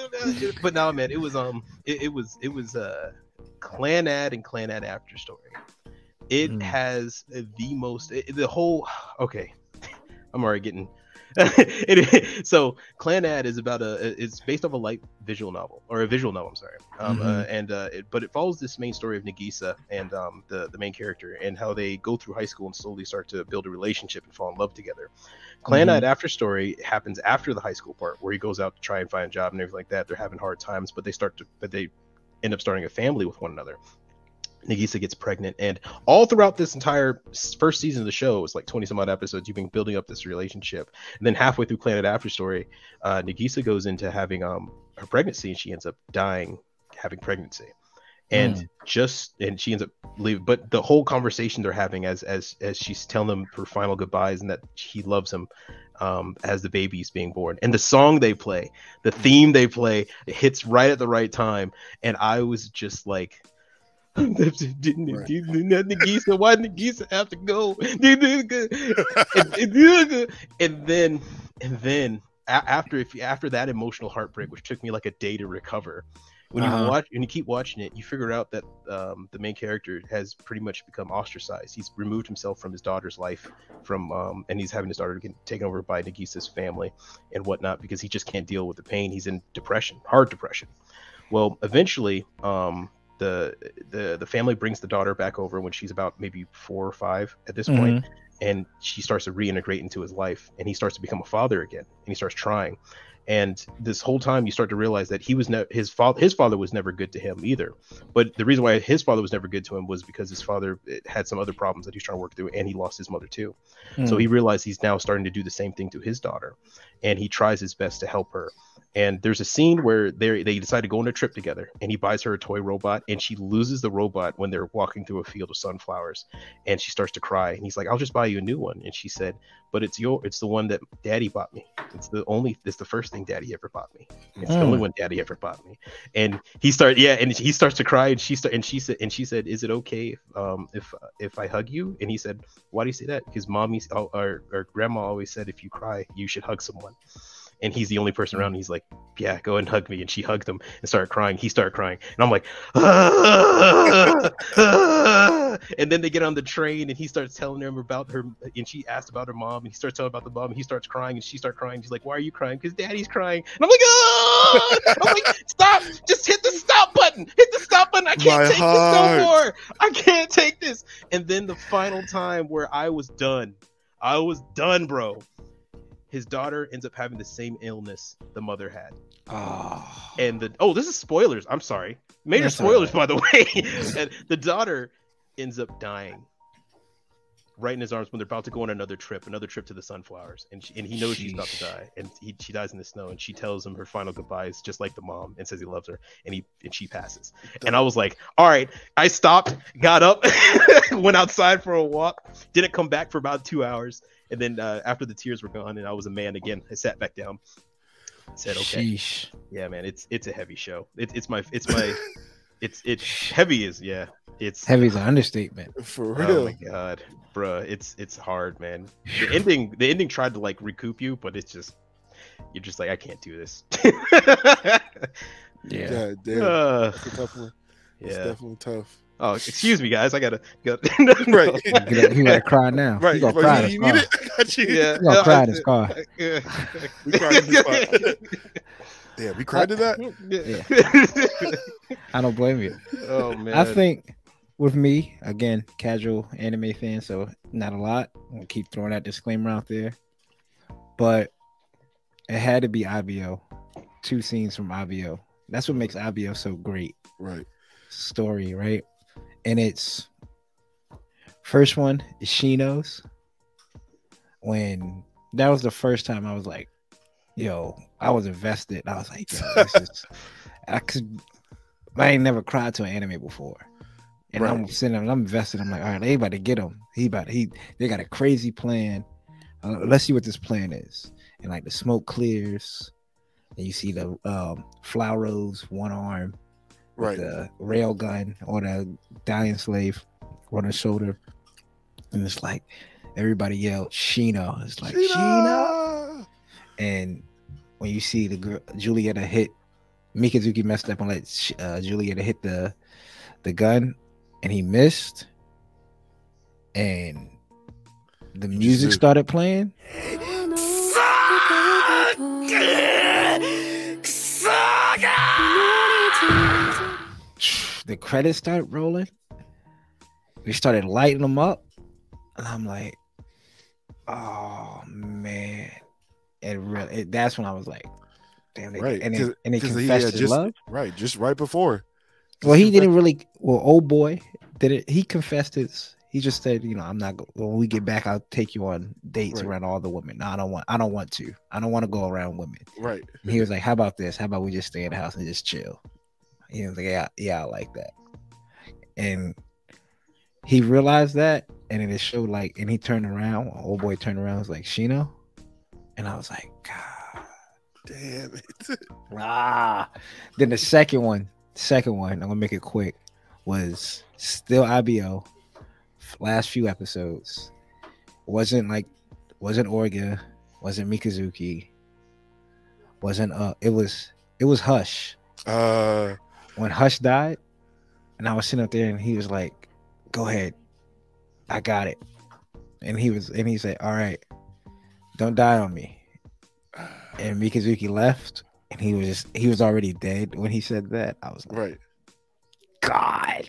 but no, man, it was um, it, it was it was uh, Clannad and Clannad After Story. It Mm. has the most it, the whole. Okay, I'm already getting. it, so Clannad is about a it's based off a light visual novel or a visual novel I'm sorry um, uh, and uh, it, but it follows this main story of Nagisa and um, the the main character and how they go through high school and slowly start to build a relationship and fall in love together. Clan Mhm. Ad after story happens after the high school part where he goes out to try and find a job and everything like that. They're having hard times, but they start to but they end up starting a family with one another. Nagisa gets pregnant, and all throughout this entire first season of the show, it's like 20 some odd episodes, you've been building up this relationship. And then halfway through Clannad After Story, uh, Nagisa goes into having um her pregnancy, and she ends up dying having pregnancy. And just and she ends up leaving, but the whole conversation they're having as as as she's telling them her final goodbyes and that he loves him, um, as the baby's being born, and the song they play, the theme they play, it hits right at the right time, and I was just like, Nagisa, why did Nagisa have to go? and, and- and then, and then a- after if after that emotional heartbreak, which took me like a day to recover, when Uh-huh. you watch when you keep watching it, you figure out that um, the main character has pretty much become ostracized. He's removed himself from his daughter's life, from um, and he's having his daughter get taken over by Nagisa's family and whatnot because he just can't deal with the pain. He's in depression, hard depression. Well, eventually, um, the the the family brings the daughter back over when she's about maybe four or five at this mm-hmm. point, and she starts to reintegrate into his life, and he starts to become a father again, and he starts trying. And this whole time, you start to realize that he was ne- his father. His father was never good to him either. But the reason why his father was never good to him was because his father eh, had some other problems that he's trying to work through, and he lost his mother too. So he realized he's now starting to do the same thing to his daughter, and he tries his best to help her. And there's a scene where they they decide to go on a trip together, and he buys her a toy robot, and she loses the robot when they're walking through a field of sunflowers, and she starts to cry, and he's like, "I'll just buy you a new one," and she said, "But it's your, it's the one that Daddy bought me. It's the only, it's the first thing Daddy ever bought me. It's the Mm. only one Daddy ever bought me." And he started, yeah, and he starts to cry, and she start, and she said, and she said, "Is it okay if um if if I hug you?" And he said, "Why do you say that?" Because mommy or, or, or grandma always said, if you cry, you should hug someone. And he's the only person around. And he's like, "Yeah, go and hug me." And she hugged him and started crying. He started crying, and I'm like, "Ah, ah." and then they get on the train, and he starts telling them about her. And she asked about her mom, and he starts telling about the mom. And he starts crying, and she starts crying. She's like, "Why are you crying?" Because Daddy's crying. And I'm like, "Ah!" I'm like, "Stop! Just hit the stop button! Hit the stop button! I can't My take heart. this no more! I can't take this!" And then the final time where I was done, I was done, bro. His daughter ends up having the same illness the mother had. Oh. and the oh this is spoilers. I'm sorry. Major That's spoilers right. by the way. And the daughter ends up dying right in his arms when they're about to go on another trip another trip to the sunflowers. And, she, and he knows she's about to die. And he, she dies in the snow and she tells him her final goodbyes just like the mom and says he loves her. And he and she passes. And i was like all right. I stopped got up went outside for a walk didn't come back for about two hours And then uh, after the tears were gone and I was a man again, I sat back down. Said, "Okay, Sheesh. yeah, man, it's it's a heavy show. It, it's my it's my it's it's heavy is yeah. It's heavy is an understatement. For Oh real. my god, bruh, it's it's hard, man. The ending, the ending tried to like recoup you, but it's just you're just like I can't do this. Yeah. God damn. Uh, That's a tough one. It's yeah. definitely tough. Oh, excuse me, guys. I gotta. got Right. He gotta, he gotta cry now. Right. He gonna but cry in you, his you car. need it? I got you. Yeah. He gonna cry in his car. We cried in the. Damn, we cried to that? Yeah. I don't blame you. oh man. I think with me, again, casual anime fan, so not a lot. I'm gonna keep throwing that disclaimer out there. But it had to be IBO. Two scenes from IBO. That's what makes IBO so great. Right. Story, right? And it's first one is Shino's. When that was the first time I was like, yo, I was invested. I was like, this is I could I ain't never cried to an anime before. And I'm sitting there, I'm invested. I'm like, all right, they about to get him. He about he they got a crazy plan. Uh, let's see what this plan is. And like the smoke clears, and you see the um Flauros one arm, Right. the rail gun on the Dainsleif on his shoulder. And it's like everybody yelled Sheena. It's like Sheena. Sheena! And when you see the girl Julieta hit Mikazuki messed up and let Sh- uh, Julieta hit the the gun and he missed and the music started playing. The credits started rolling. We started lighting them up, and I'm like, "Oh man!" It really. It, that's when I was like, "Damn!" They, Right, And it, and he confessed his just- love. Right. Just right before. Well, he didn't really. Well, old boy did it. He confessed his. He just said, "You know, I'm not. When we get back, I'll take you on dates Right. around all the women. No, I don't want. I don't want to. I don't want to go around women." Right. And he was like, "How about this? How about we just stay in the house and just chill?" He was like, "Yeah, yeah, I like that." And he realized that, and then it showed like, and he turned around. Old boy turned around, was like, "Shino," and I was like, "God." Damn it. Ah. Then the second one, second one, I'm gonna make it quick, was still IBO. Last few episodes wasn't like wasn't Orga, wasn't Mikazuki, wasn't uh it was it was Hush. Uh When Hush died, and I was sitting up there and he was like, Go ahead, I got it. And he was and he said, All right, don't die on me and Mikazuki left, and he was just he was already dead when he said that. I was like, right. God,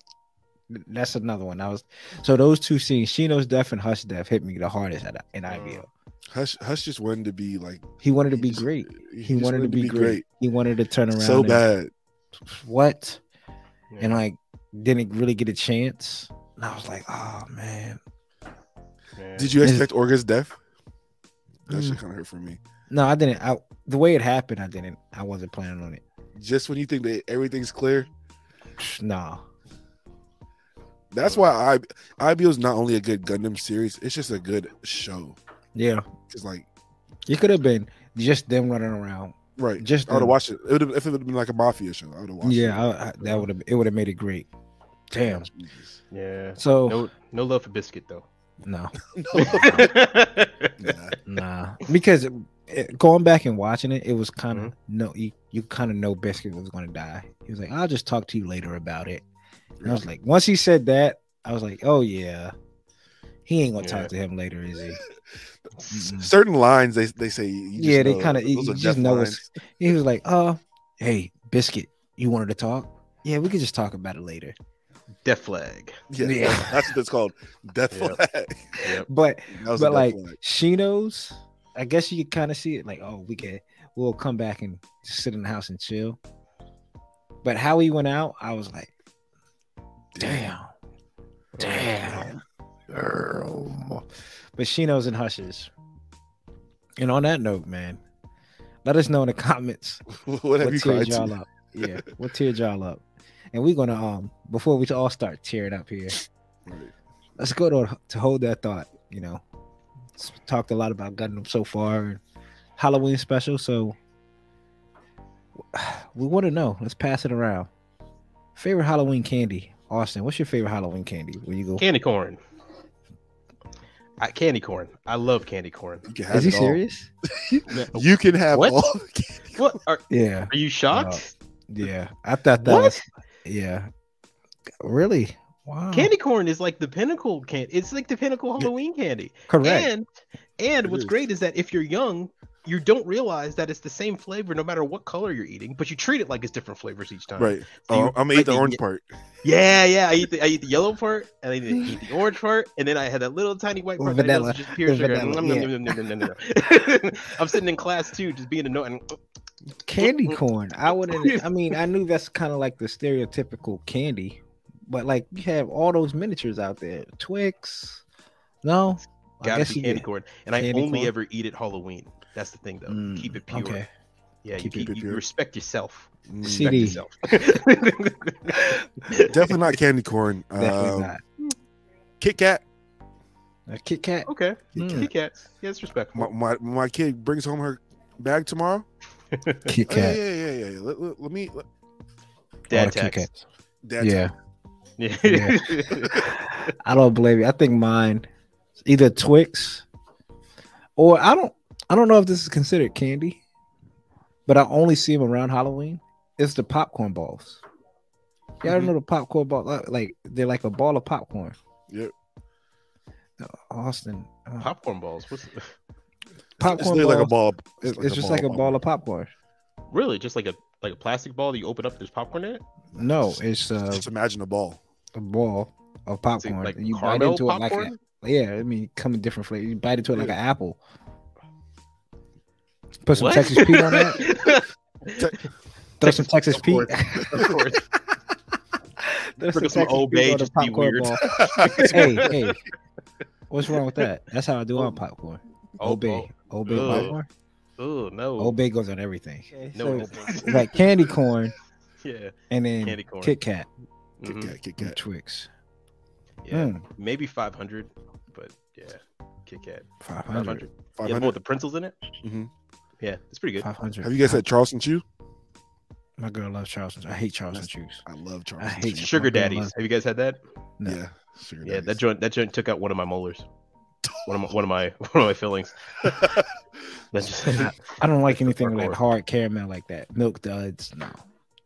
that's another one. I was so those two scenes, Shino's death and Hush death, hit me the hardest at in IBO. Hush Hush just wanted to be like He wanted to be just- great. He, He just wanted to be, great. He wanted to turn around So and- bad. What? Yeah. And like didn't really get a chance. And I was like, oh man. Yeah. Did you Is- expect Orga's death? That Mm. shit kind of hurt for me. No, I didn't. I the way it happened, I didn't. I wasn't planning on it. Just when you think that everything's clear, No. that's why I IBO is not only a good Gundam series, it's just a good show. Yeah. It's like It could have been just them running around. Right. Just I would have watched it. It if it would have been like a mafia show. I would have watched. Yeah, it. I, I, that would have it would have made it great. Damn. Jesus. yeah. So No, no love for biscuit though. no, Nah. nah, because it, going back and watching it, it was kind of Mm-hmm. no, you, you kind of know Biscuit was going to die. He was like, "I'll just talk to you later about it." And I was like, once he said that, I was like, "Oh yeah, he ain't gonna Yeah. talk to him later, is he?" Certain lines they they say. You Yeah, they know, kinda- those you just death know. He was like, "Oh, hey, Biscuit, you wanted to talk? Yeah, we could just talk about it later." Death flag. Yeah, Yeah. that's what it's called. Death Yep. flag. Yep. But That was but like flag. Shino's, I guess you could kind of see it like, oh, we can we'll come back and just sit in the house and chill. But how he went out, I was like, damn, damn. girl. But Shino's and Hushes. And on that note, man, let us know in the comments what have what you teared cried y'all to? up. Yeah, what teared y'all up. And we're gonna um before we all start tearing up here, Right. let's go to to hold that thought. You know, talked a lot about Gundam so far. Halloween special, so we want to know. Let's pass it around. Favorite Halloween candy, Austen. What's your favorite Halloween candy? Where you go? Candy corn. I, candy corn. I love candy corn. You can have Is he all. serious? You can have What? all. What are, Yeah, are you shocked? yeah. I thought that What? was yeah. Really? Wow. Candy corn is like the pinnacle can. It's like the pinnacle Halloween candy. Correct. And and It what's is. great is that if you're young, you don't realize that it's the same flavor no matter what color you're eating, but you treat it like it's different flavors each time. Right. So Oh, you- I'm gonna eat the orange part. Yeah, yeah. I eat the I eat the yellow part, and I eat the, eat the orange part, and then I had that little tiny white part. that I know Vanilla. just pure The sugar. I'm sitting in class too, just being a note. And candy corn. I wouldn't. I mean, I knew that's kind of like the stereotypical candy, but like you have all those miniatures out there. Twix. No. I gotta guess be candy get- corn, and I only corn? ever eat it Halloween. That's the thing, though. Mm, keep it pure. Okay. Yeah, Keep you, keep, you pure. respect yourself. Mm, Respect CD. yourself. Definitely not candy corn. Definitely Um, not. Kit Kat. A Kit Kat. okay, Mm. Kit Kats. Yeah, it's My, respectful. my my kid brings home her bag tomorrow. Kit Oh, yeah, Kat. yeah, yeah, yeah. yeah. Let, let, let me. Let, Dad All the Kit tax. Kats. Dad Yeah. Yeah. I don't blame you. I think mine either Twix or I don't I don't know if this is considered candy, but I only see them around Halloween. It's the popcorn balls. Yeah, I don't Mhm. know the popcorn ball. uh, Like they're like a ball of popcorn. Yep. Uh, Austen, uh, Popcorn balls. What's It's popcorn literally like a balls, ball. It's, it's just like a ball of popcorn. really just like a like a plastic ball that you open up? There's popcorn in it. No, it's uh, Just imagine a ball. a ball of popcorn. like you bite caramel into it like a, yeah. I mean, come in different flavors. You bite into it like an apple. Put some What? Texas Pete on that. Throw some Texas Of Pete. course. of course. Throw Sprinkle some Old Bay, on the just be popcorn weird. hey, hey, what's wrong with that? That's how I do on popcorn. Oh, Old Bay, Old Bay popcorn. Oh no. Old Bay goes on everything. No, So, it like candy corn yeah. and then Candy corn. Kit Kat Kit mhm, Kat, Kit and Kat. Twix. Yeah. Mm, Maybe 500, but yeah. Kit Kat. 500. 500. Yeah, the one with the pretzels in it. Mhm. Yeah, it's pretty good. 500. Have you guys had Charleston Chew? My girl loves Charleston. I hate Charleston That's- shoes. I love Charleston. I Charleston hate Chew. Sugar my girl daddies. loves- Have you guys had that? No. Yeah. Sugar Yeah, that joint that joint took out one of my molars. One of my one of my one of my fillings. That's just I don't like anything Hardcore. like hard caramel like that. Milk duds. No.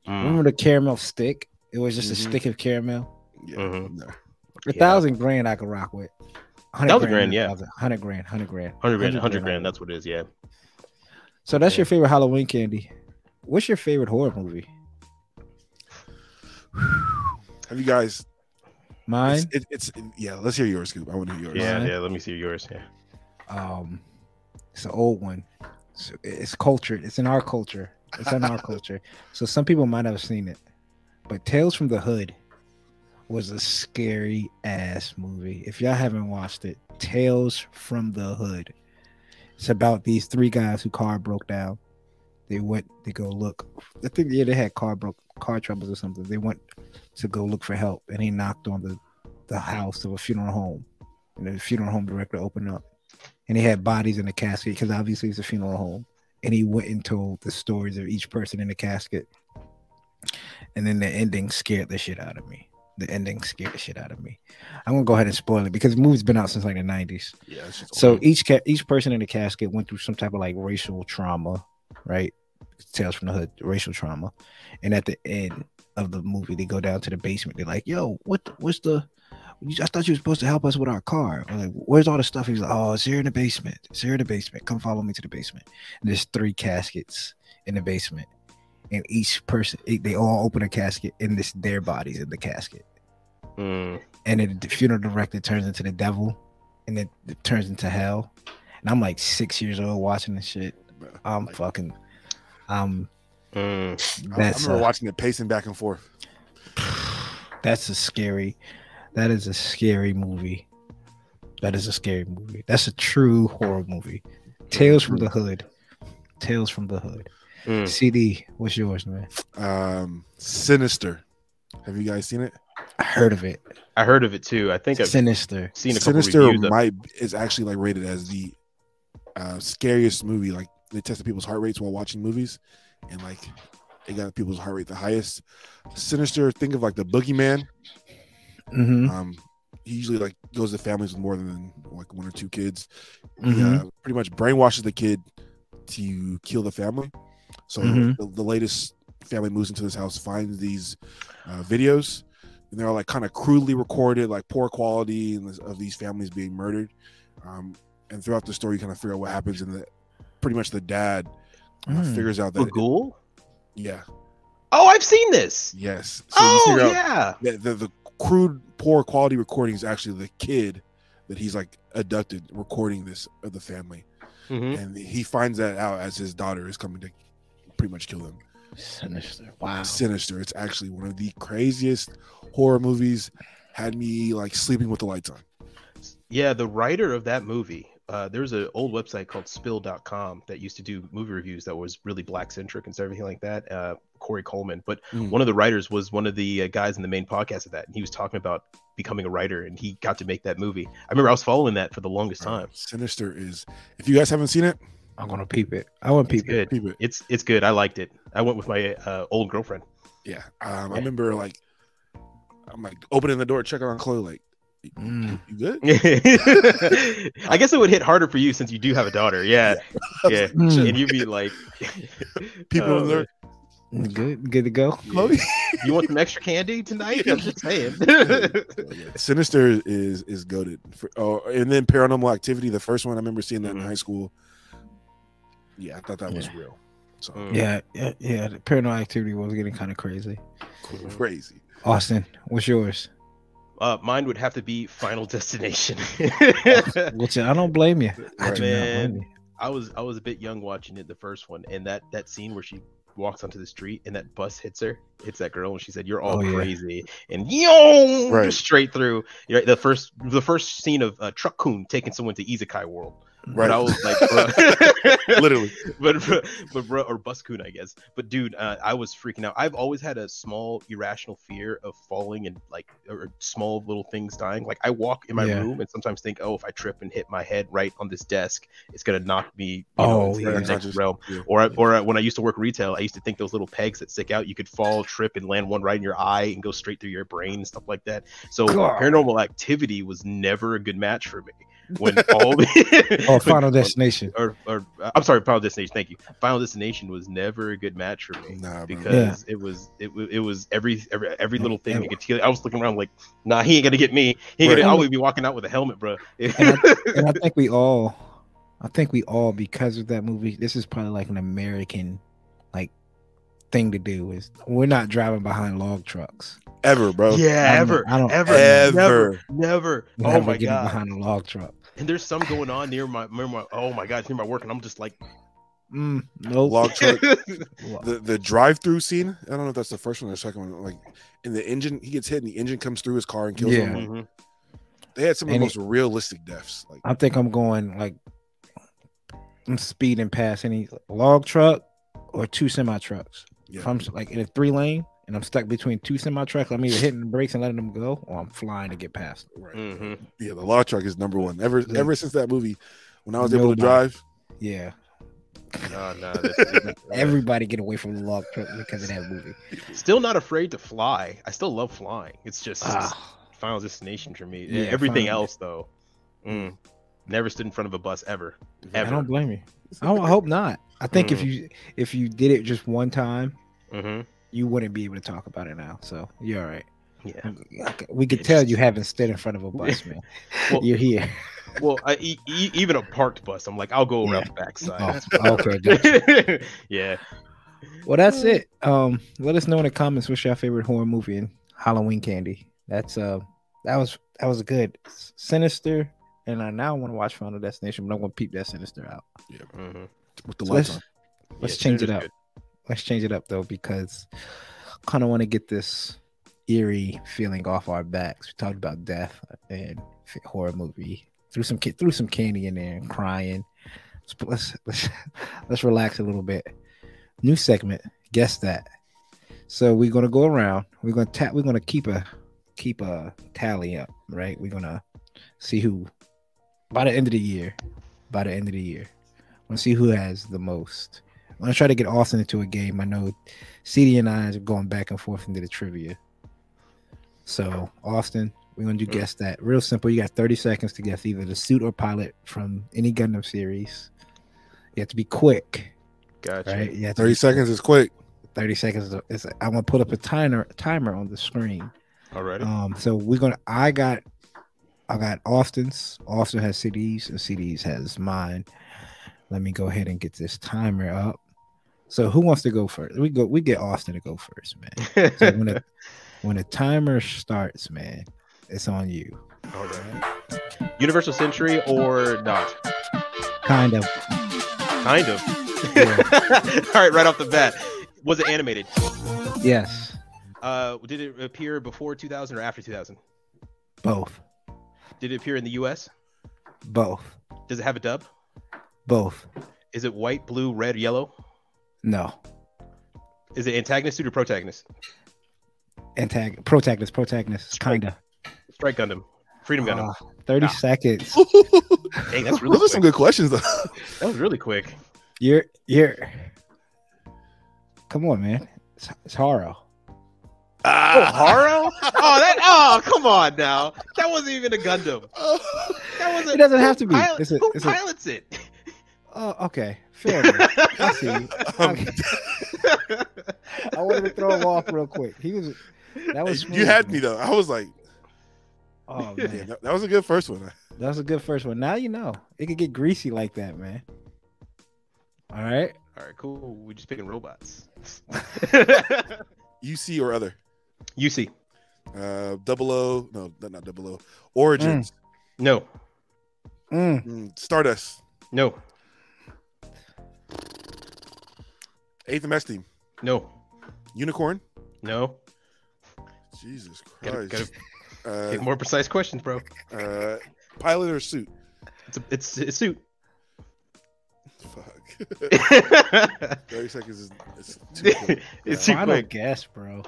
Mm, Remember the caramel stick? It was just Mhm. a stick of caramel. Yeah. Mhm. No. A Yeah. thousand grand I could rock with. Thousand grand, yeah. Hundred grand, hundred grand. 100 grand, 100 grand. That's what it is. Yeah. So that's Yeah. your favorite Halloween candy. What's your favorite horror movie? Have you guys? Mine, It's, it, it's yeah. Let's hear yours, Scoop. I want to hear yours. Yeah, Mine? yeah. Let me see yours. Yeah. um, it's an old one. It's, it's cultured. It's in our culture. It's in our culture. So some people might have seen it, but Tales from the Hood was a scary ass movie. If y'all haven't watched it, Tales from the Hood. It's about these three guys who car broke down. They went to go look. I think yeah, they had car broke car troubles or something. They went to go look for help, and he knocked on the the house of a funeral home, and the funeral home director opened up, and he had bodies in the casket because obviously it's a funeral home, and he went and told the stories of each person in the casket, and then the ending scared the shit out of me. The ending scared the shit out of me. I'm gonna go ahead and spoil it because the movie's been out since like the 90s. Yeah. So old. each ca- each person in the casket went through some type of like racial trauma, right? Tales from the hood, racial trauma, and at the end of the movie, they go down to the basement. They're like, "Yo, what? the- What's the? I thought you were supposed to help us with our car. I'm like, where's all the stuff? He's like, oh, it's here in the basement. It's here in the basement. Come follow me to the basement. And there's three caskets in the basement, and each person they all open a casket, and it's their bodies in the casket. Mm, and then the funeral director turns into the devil and then it turns into hell. And i'm like six years old watching this shit. Bro, i'm like, fucking um mm. I, I remember a, watching it pacing back and forth. that's a scary that is a scary movie. That is a scary movie. That's a true horror movie. Tales from the hood. Tales from the hood Mm. cd what's yours man Um, Sinister. Have you guys seen it? I heard of it. I heard of it too. I think I've Sinister. seen a couple Sinister reviews. Of, might is actually like rated as the uh, scariest movie. Like they tested people's heart rates while watching movies, and like it got people's heart rate the highest. Sinister. Think of like the boogeyman. Mm-hmm. Um, he usually like goes to families with more than like one or two kids. He, Mhm. uh, pretty much brainwashes the kid to kill the family. So Mhm. the, the latest family moves into this house, finds these uh, videos, and they're all like kind of crudely recorded, like poor quality, and this- of these families being murdered. Um, and throughout the story, you kind of figure out what happens, and the pretty much the dad uh, Mm. figures out that Bughuul? yeah, Oh, I've seen this. yes. So oh figure out yeah. that the, the crude, poor quality recording is actually the kid that he's like abducted recording this of the family, Mhm. and he finds that out as his daughter is coming to pretty much kill them. Sinister. Wow. Sinister. It's actually one of the craziest horror movies. Had me like sleeping with the lights on. Yeah, the writer of that movie. Uh, there's an old website called spill.com that used to do movie reviews that was really black centric and everything like that. Uh, Korey Coleman, but Mm. one of the writers was one of the uh, guys in the main podcast of that, and he was talking about becoming a writer, and he got to make that movie. I remember I was following that for the longest time. Sinister is. If you guys haven't seen it, I'm gonna peep it. I want to It's peep it. good. peep it. It's it's good. I liked it. I went with my uh, old girlfriend. Yeah. Um, I remember like, I'm like opening the door, checking on Chloe, like, Mm. you good? I guess it would hit harder for you since you do have a daughter. Yeah, yeah, Mm. and you'd be like, People uh, in there, Good. Good to go. Chloe. you want some extra candy tonight? I'm just saying. Sinister is is goaded. For, oh, and then Paranormal Activity, the first one I remember seeing that in Mhm. high school. Yeah, I thought that was real. So Mm. Yeah. Yeah. Yeah. The paranormal activity was getting kind of crazy. crazy. Austen, what's yours? Uh, mine would have to be Final Destination. Which I don't blame you. I do not Man. blame you. I was I was a bit young watching it the first one, and that that scene where she walks onto the street and that bus hits her, hits that girl, and she said, "You're all Oh, yeah. crazy," and yo, Right. straight through. You're right, the first the first scene of uh, Truck-kun taking someone to Isekai World. Right. But I was like, bro. Literally. but but bro, or bus-kun, I guess. But dude, uh, I was freaking out. I've always had a small irrational fear of falling and like or small little things dying. Like I walk in my Yeah. room and sometimes think, oh, if I trip and hit my head right on this desk, it's gonna knock me. You know, Oh, into yeah. the next Unconscious. realm. Yeah. Or I, or I, when I used to work retail, I used to think those little pegs that stick out, you could fall, trip, and land one right in your eye and go straight through your brain and stuff like that. So God. paranormal activity was never a good match for me. When all the Oh, Final Destination. or, or uh, I'm sorry, Final Destination. Thank you. Final Destination was never a good match for me Nah, bro. because it was it, it was every every every little thing you could feel. I was looking around like, nah, he ain't gonna get me. He ain't Right. gonna. I would be walking out with a helmet, bro. And I think we all, I think we all, because of that movie, this is probably like an American, like, thing to do. Is we're not driving behind log trucks. Ever, bro. yeah, I'm- ever, I don't- ever, Ever. never, never. We're Oh my getting god. behind a log truck. And there's some going on near my, near my. Oh my god, it's near my work, and I'm just like, Mm, nope. Log truck. The the drive through scene. I don't know if that's the first one or the second one. Like in the engine, he gets hit and the engine comes through his car and kills Yeah. him. Mhm. They had some of the And most realistic deaths. Like I think I'm going like I'm speeding past any log truck or two semi trucks. yeah, If I'm like in a three lane and I'm stuck between two semi trucks, I'm either hitting the brakes and letting them go, or I'm flying to get past. them. right. Mhm. yeah. The log truck is number one. Ever Yeah. ever since that movie, when I was able to Nobody. drive, Yeah, No, no, that's- that's- everybody get away from the log truck because of that movie. Still not afraid to fly. I still love flying. It's just Ah, Final Destination for me. Yeah, Everything Final- else though, mm, never stood in front of a bus ever. I don't blame you. I, don't- I hope not. I think if Mm. you if you did it just one time, hmm you wouldn't be able to talk about it now. So you're all right. Yeah. We could Yeah, tell just- you haven't stood in front of a bus, man. Well- you're here. Well, I, e- e- even a parked bus, I'm like, I'll go around Yeah. the backside. Oh, okay, yeah. Well, that's it. Um, let us know in the comments what's your favorite horror movie and Halloween candy. That's uh, that was that was good. Sinister, and I now want to watch Final Destination, but I'm gonna peep that Sinister out. hmm with the So lights let's on. let's change it up. Let's change it up though because kind of want to get this eerie feeling off our backs. We talked about death and horror movie. Threw some threw some candy in there and crying. Let's let's let's, relax a little bit. New segment. Guess that. So we're gonna go around. We're gonna tap. We're gonna keep a keep a tally up, right? We're gonna see who by the end of the year. By the end of the year, to see who has the most. I'm gonna try to get Austen into a game. I know CD and I are going back and forth into the trivia. So Austen, we're gonna do Mm. guess that. Real simple. You got 30 seconds to guess either the suit or pilot from any Gundam series. You have to be quick, Gotcha. right? You have 30 be- seconds is quick. 30 seconds. is- Is, I'm gonna put up a timer timer on the screen. All right. Um, so we're gonna. I got, I got Austen's. Austen has CDs, and CDs has mine. Let me go ahead and get this timer up. So who wants to go first? We go. We get Austen to go first, man. So when the when the timer starts, man, it's on you. Alright. Universal Century or not? Kind of. Kind of. All right, right off the bat. Was it animated? Yes. Uh, did it appear before 2000 or after 2000? Both. Did it appear in the US? Both. Does it have a dub? Both. Is it white, blue, red, yellow? No. Is it antagonist suit or protagonist? Antag- protagonist. Protagonist. Strike. Kinda. Strike Gundam. Freedom Gundam. Ah, Thirty Ah. seconds. Dang, that's Those really are some good questions, though. That was really quick. You're you're. Come on, man. It's, it's horror. Oh, Ah. Haro? Oh, that. Oh, come on now. That wasn't even a Gundam. That wasn't. It doesn't have to be. Pilot, It's a- who it's a- pilots it? Oh, okay. Fair enough. I see. Um, I wanted to throw him off real quick. He was. That was. you had man. me though. I was like, Oh yeah, man, that, that was a good first one. that was a good first one. Now you know it could get greasy like that, man. All right. All right, cool. We're just picking robots. UC or other. UC. Uh, double O. No, not not double O. Origins. No. Mm. Mm, Stardust. No. Eighth MS team. No. Unicorn. No. Jesus Gotta, Christ. gotta get Uh, more precise questions, bro. uh, pilot or suit. It's a, it's it's suit. Fuck. Thirty seconds is it's too quick. too Final quick. guess, bro.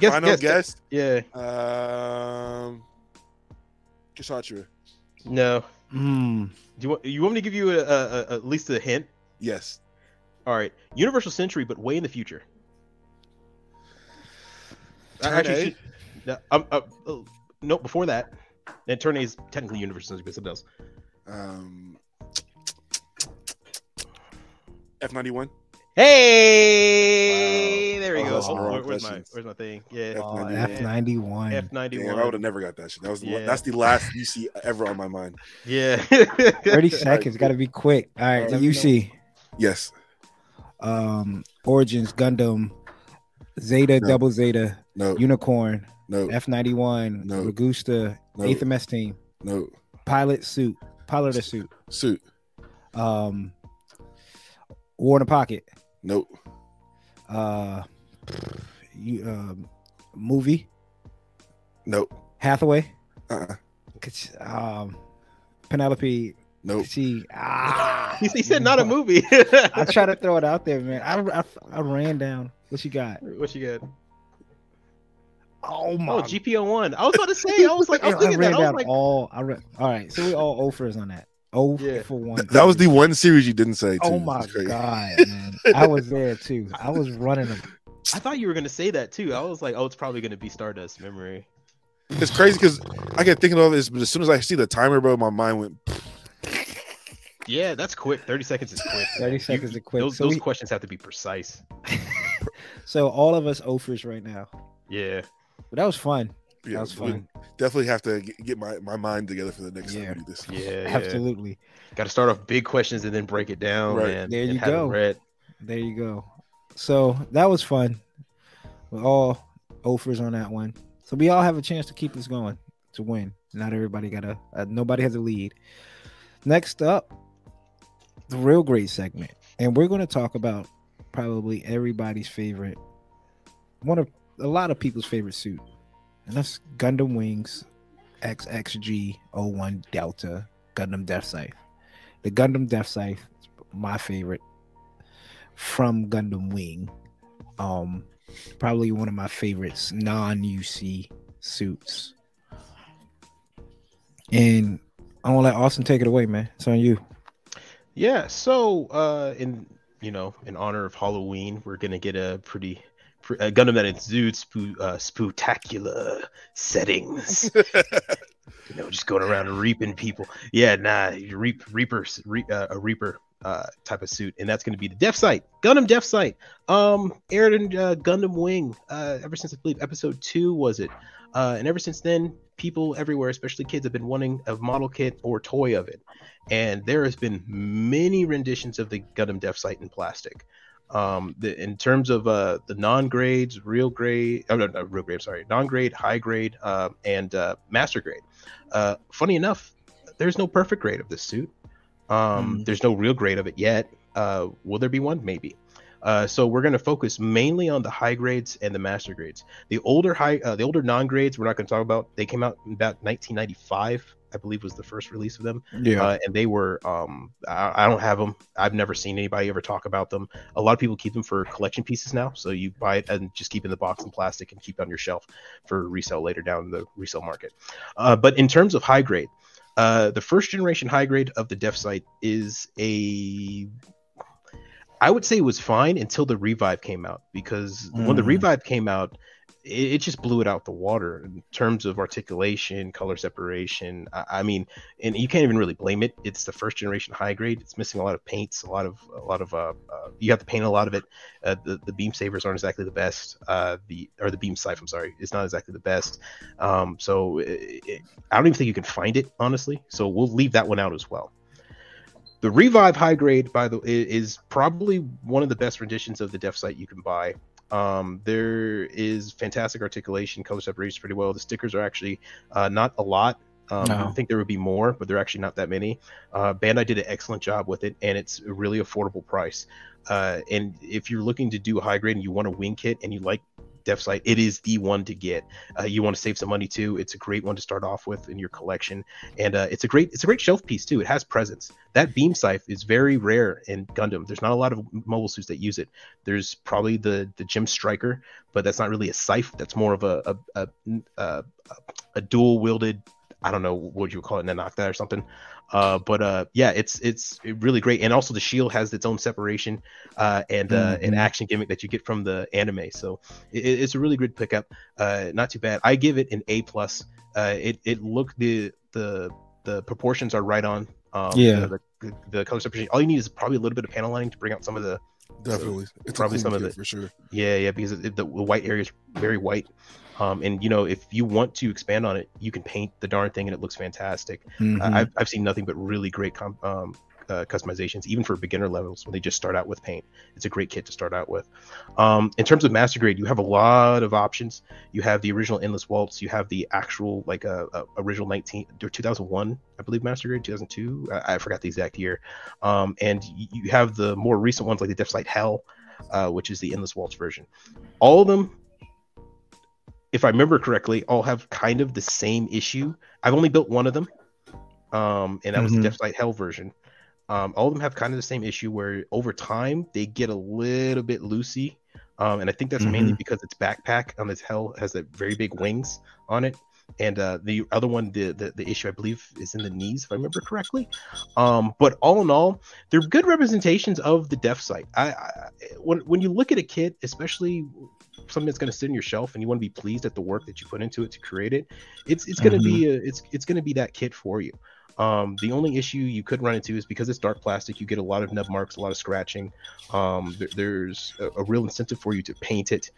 Guess, Final guess, guess. Yeah. Um, Kshatriya. No. Mm. Do you want you want me to give you a, a, a, at least a hint? Yes. All right. Universal Century, but way in the future. I Turn actually A? should- no, um, uh, uh, no, before that. And Turn A is technically Universal Century, but something else. Um, F ninety one. Hey, there we Oh, go. Oh, where- where's my where's my thing? Yeah, F- Oh, F91. F ninety one. Damn, I would have never got that shit. That was the, Yeah. that's the last UC ever on my mind. Yeah. Thirty seconds. Got to be quick. All right. Let The know. UC. Yes. Um. Origins. Gundam. Zeta. No. Double Zeta. No. Unicorn. No. F ninety one. No. Ragusta. No. Eighth MS team. No. Pilot suit. Pilot or suit. Suit. Um. War in a pocket. Nope. Uh. You. uh, Movie. Nope. Hathaway. Uh. uh Um. Penelope. Nope. She. Ah. he, he said not a movie. I try to throw it out there, man. I, I, I ran down. What you got? What you got? Oh my! Oh, GPO one. I was about to say. I was like, I was I thinking ran that. I was like, all. I ran, all right, so we all offers on that. Oh Yeah. for one. That was the one series you didn't say. Too. Oh my god, man! I was there too. I was running them. I thought you were gonna say that too. I was like, oh, it's probably gonna be Stardust memory. It's crazy because I kept thinking of this, but as soon as I see the timer, bro, my mind went. Yeah, that's quick. Thirty seconds is quick. 30 You- seconds you- is quick. Those, So those we- questions have to be precise. So all of us offers right now. Yeah. But that was fun. Yeah, that was fun. Definitely have to get, get my, my mind together for the next Yeah. time we do this. Yeah. yeah. Absolutely. Got to start off big questions and then break it down. Right. Man, There you have go. read. There you go. So that was fun. We're all offers on that one. So we all have a chance to keep this going to win. Not everybody got a, uh, nobody has a lead. Next up, the real great segment. And we're going to talk about probably everybody's favorite, one of a lot of people's favorite suit. And that's Gundam Wings XXG01 Delta Gundam Death Scythe. The Gundam Death Scythe is my favorite from Gundam Wing. Um, probably one of my favorites non UC suits. And I'm gonna let Austen take it away, man. It's on you. Yeah. So, uh, in you know, in honor of Halloween, we're gonna get a pretty a Gundam that exudes spoo, uh, spectacular settings. you know, just going around reaping people. Yeah, nah, reap reapers, re, uh, a reaper uh, type of suit, and that's going to be the Death Scythe, Gundam Death Scythe. Um, aired in uh, Gundam Wing uh, ever since I believe episode two was it, uh, and ever since then, people everywhere, especially kids, have been wanting a model kit or toy of it, and there has been many renditions of the Gundam Death Scythe in plastic. Um, the, in terms of uh, the non-grades, real grade, oh, no, no, real grade, sorry, non-grade, high grade, uh, and uh, master grade. Uh, funny enough, there's no perfect grade of this suit. Um, mm. There's no real grade of it yet. Uh, will there be one? Maybe. Uh, so we're going to focus mainly on the high grades and the master grades. The older high, uh, the older non grades, we're not going to talk about. They came out in about 1995, I believe, was the first release of them. Yeah, uh, and they were. Um, I, I, don't have them. I've never seen anybody ever talk about them. A lot of people keep them for collection pieces now. So you buy it and just keep in the box in plastic and keep it on your shelf for resale later down the resale market. Uh, but in terms of high grade, uh, the first generation high grade of the Death Scythe is a I would say it was fine until the revive came out because mm. when the mm. revive came out, it, it, just blew it out the water in terms of articulation, color separation. I, I, mean, and you can't even really blame it. It's the first generation high grade. It's missing a lot of paints, a lot of a lot of uh, uh you have to paint a lot of it. Uh, the the beam sabers aren't exactly the best. Uh, the or the beam scythe, I'm sorry, it's not exactly the best. Um, so it, it, I don't even think you can find it honestly. So we'll leave that one out as well. The Revive High Grade, by the is probably one of the best renditions of the Death Scythe you can buy. Um, there is fantastic articulation, color separation is pretty well. The stickers are actually uh, not a lot. Um, no. I think there would be more, but they're actually not that many. Uh, Bandai did an excellent job with it, and it's a really affordable price. Uh, and if you're looking to do a high grade and you want a wing kit and you like Death Scythe, it is the one to get. Uh, you want to save some money too. It's a great one to start off with in your collection, and uh, it's a great it's a great shelf piece too. It has presence. That beam scythe is very rare in Gundam. There's not a lot of mobile suits that use it. There's probably the the Gem Striker, but that's not really a scythe. That's more of a a, a, a, a dual wielded I don't know what you would call it, naginata or something. Uh, but uh, yeah, it's it's really great, and also the shield has its own separation uh, and uh, mm-hmm. an action gimmick that you get from the anime. So it, it's a really good pickup. Uh, not too bad. I give it an A plus. Uh, it it look the the the proportions are right on. Um, yeah. The, the, the, color separation. All you need is probably a little bit of panel lining to bring out some of the definitely it's probably some of the for sure. Yeah, yeah, because it, the, the white area is very white. Um, and you know, if you want to expand on it, you can paint the darn thing, and it looks fantastic. Mm-hmm. Uh, I've, I've seen nothing but really great com- um, uh, customizations, even for beginner levels when they just start out with paint. It's a great kit to start out with. Um, in terms of master grade, you have a lot of options. You have the original Endless Waltz. You have the actual like a, uh, uh, original 19 or 2001, I believe, master grade 2002. I, I forgot the exact year. Um, and you have the more recent ones like the Death Scythe Hell, uh, which is the Endless Waltz version. All of them if I remember correctly, all have kind of the same issue. I've only built one of them, um, and that was mm-hmm. the Death Scythe Hell version. Um, all of them have kind of the same issue where over time they get a little bit loosey, um, and I think that's mm-hmm. mainly because its backpack on its Hell has a very big wings on it, and uh, the other one, the, the, the issue I believe is in the knees, if I remember correctly. Um, but all in all, they're good representations of the Death Scythe. I, I when when you look at a kit, especially something that's going to sit on your shelf and you want to be pleased at the work that you put into it to create it, it's it's going to mm-hmm. be a, it's it's going to be that kit for you. Um, the only issue you could run into is because it's dark plastic, you get a lot of nub marks, a lot of scratching. Um, there, there's a, a, real incentive for you to paint it,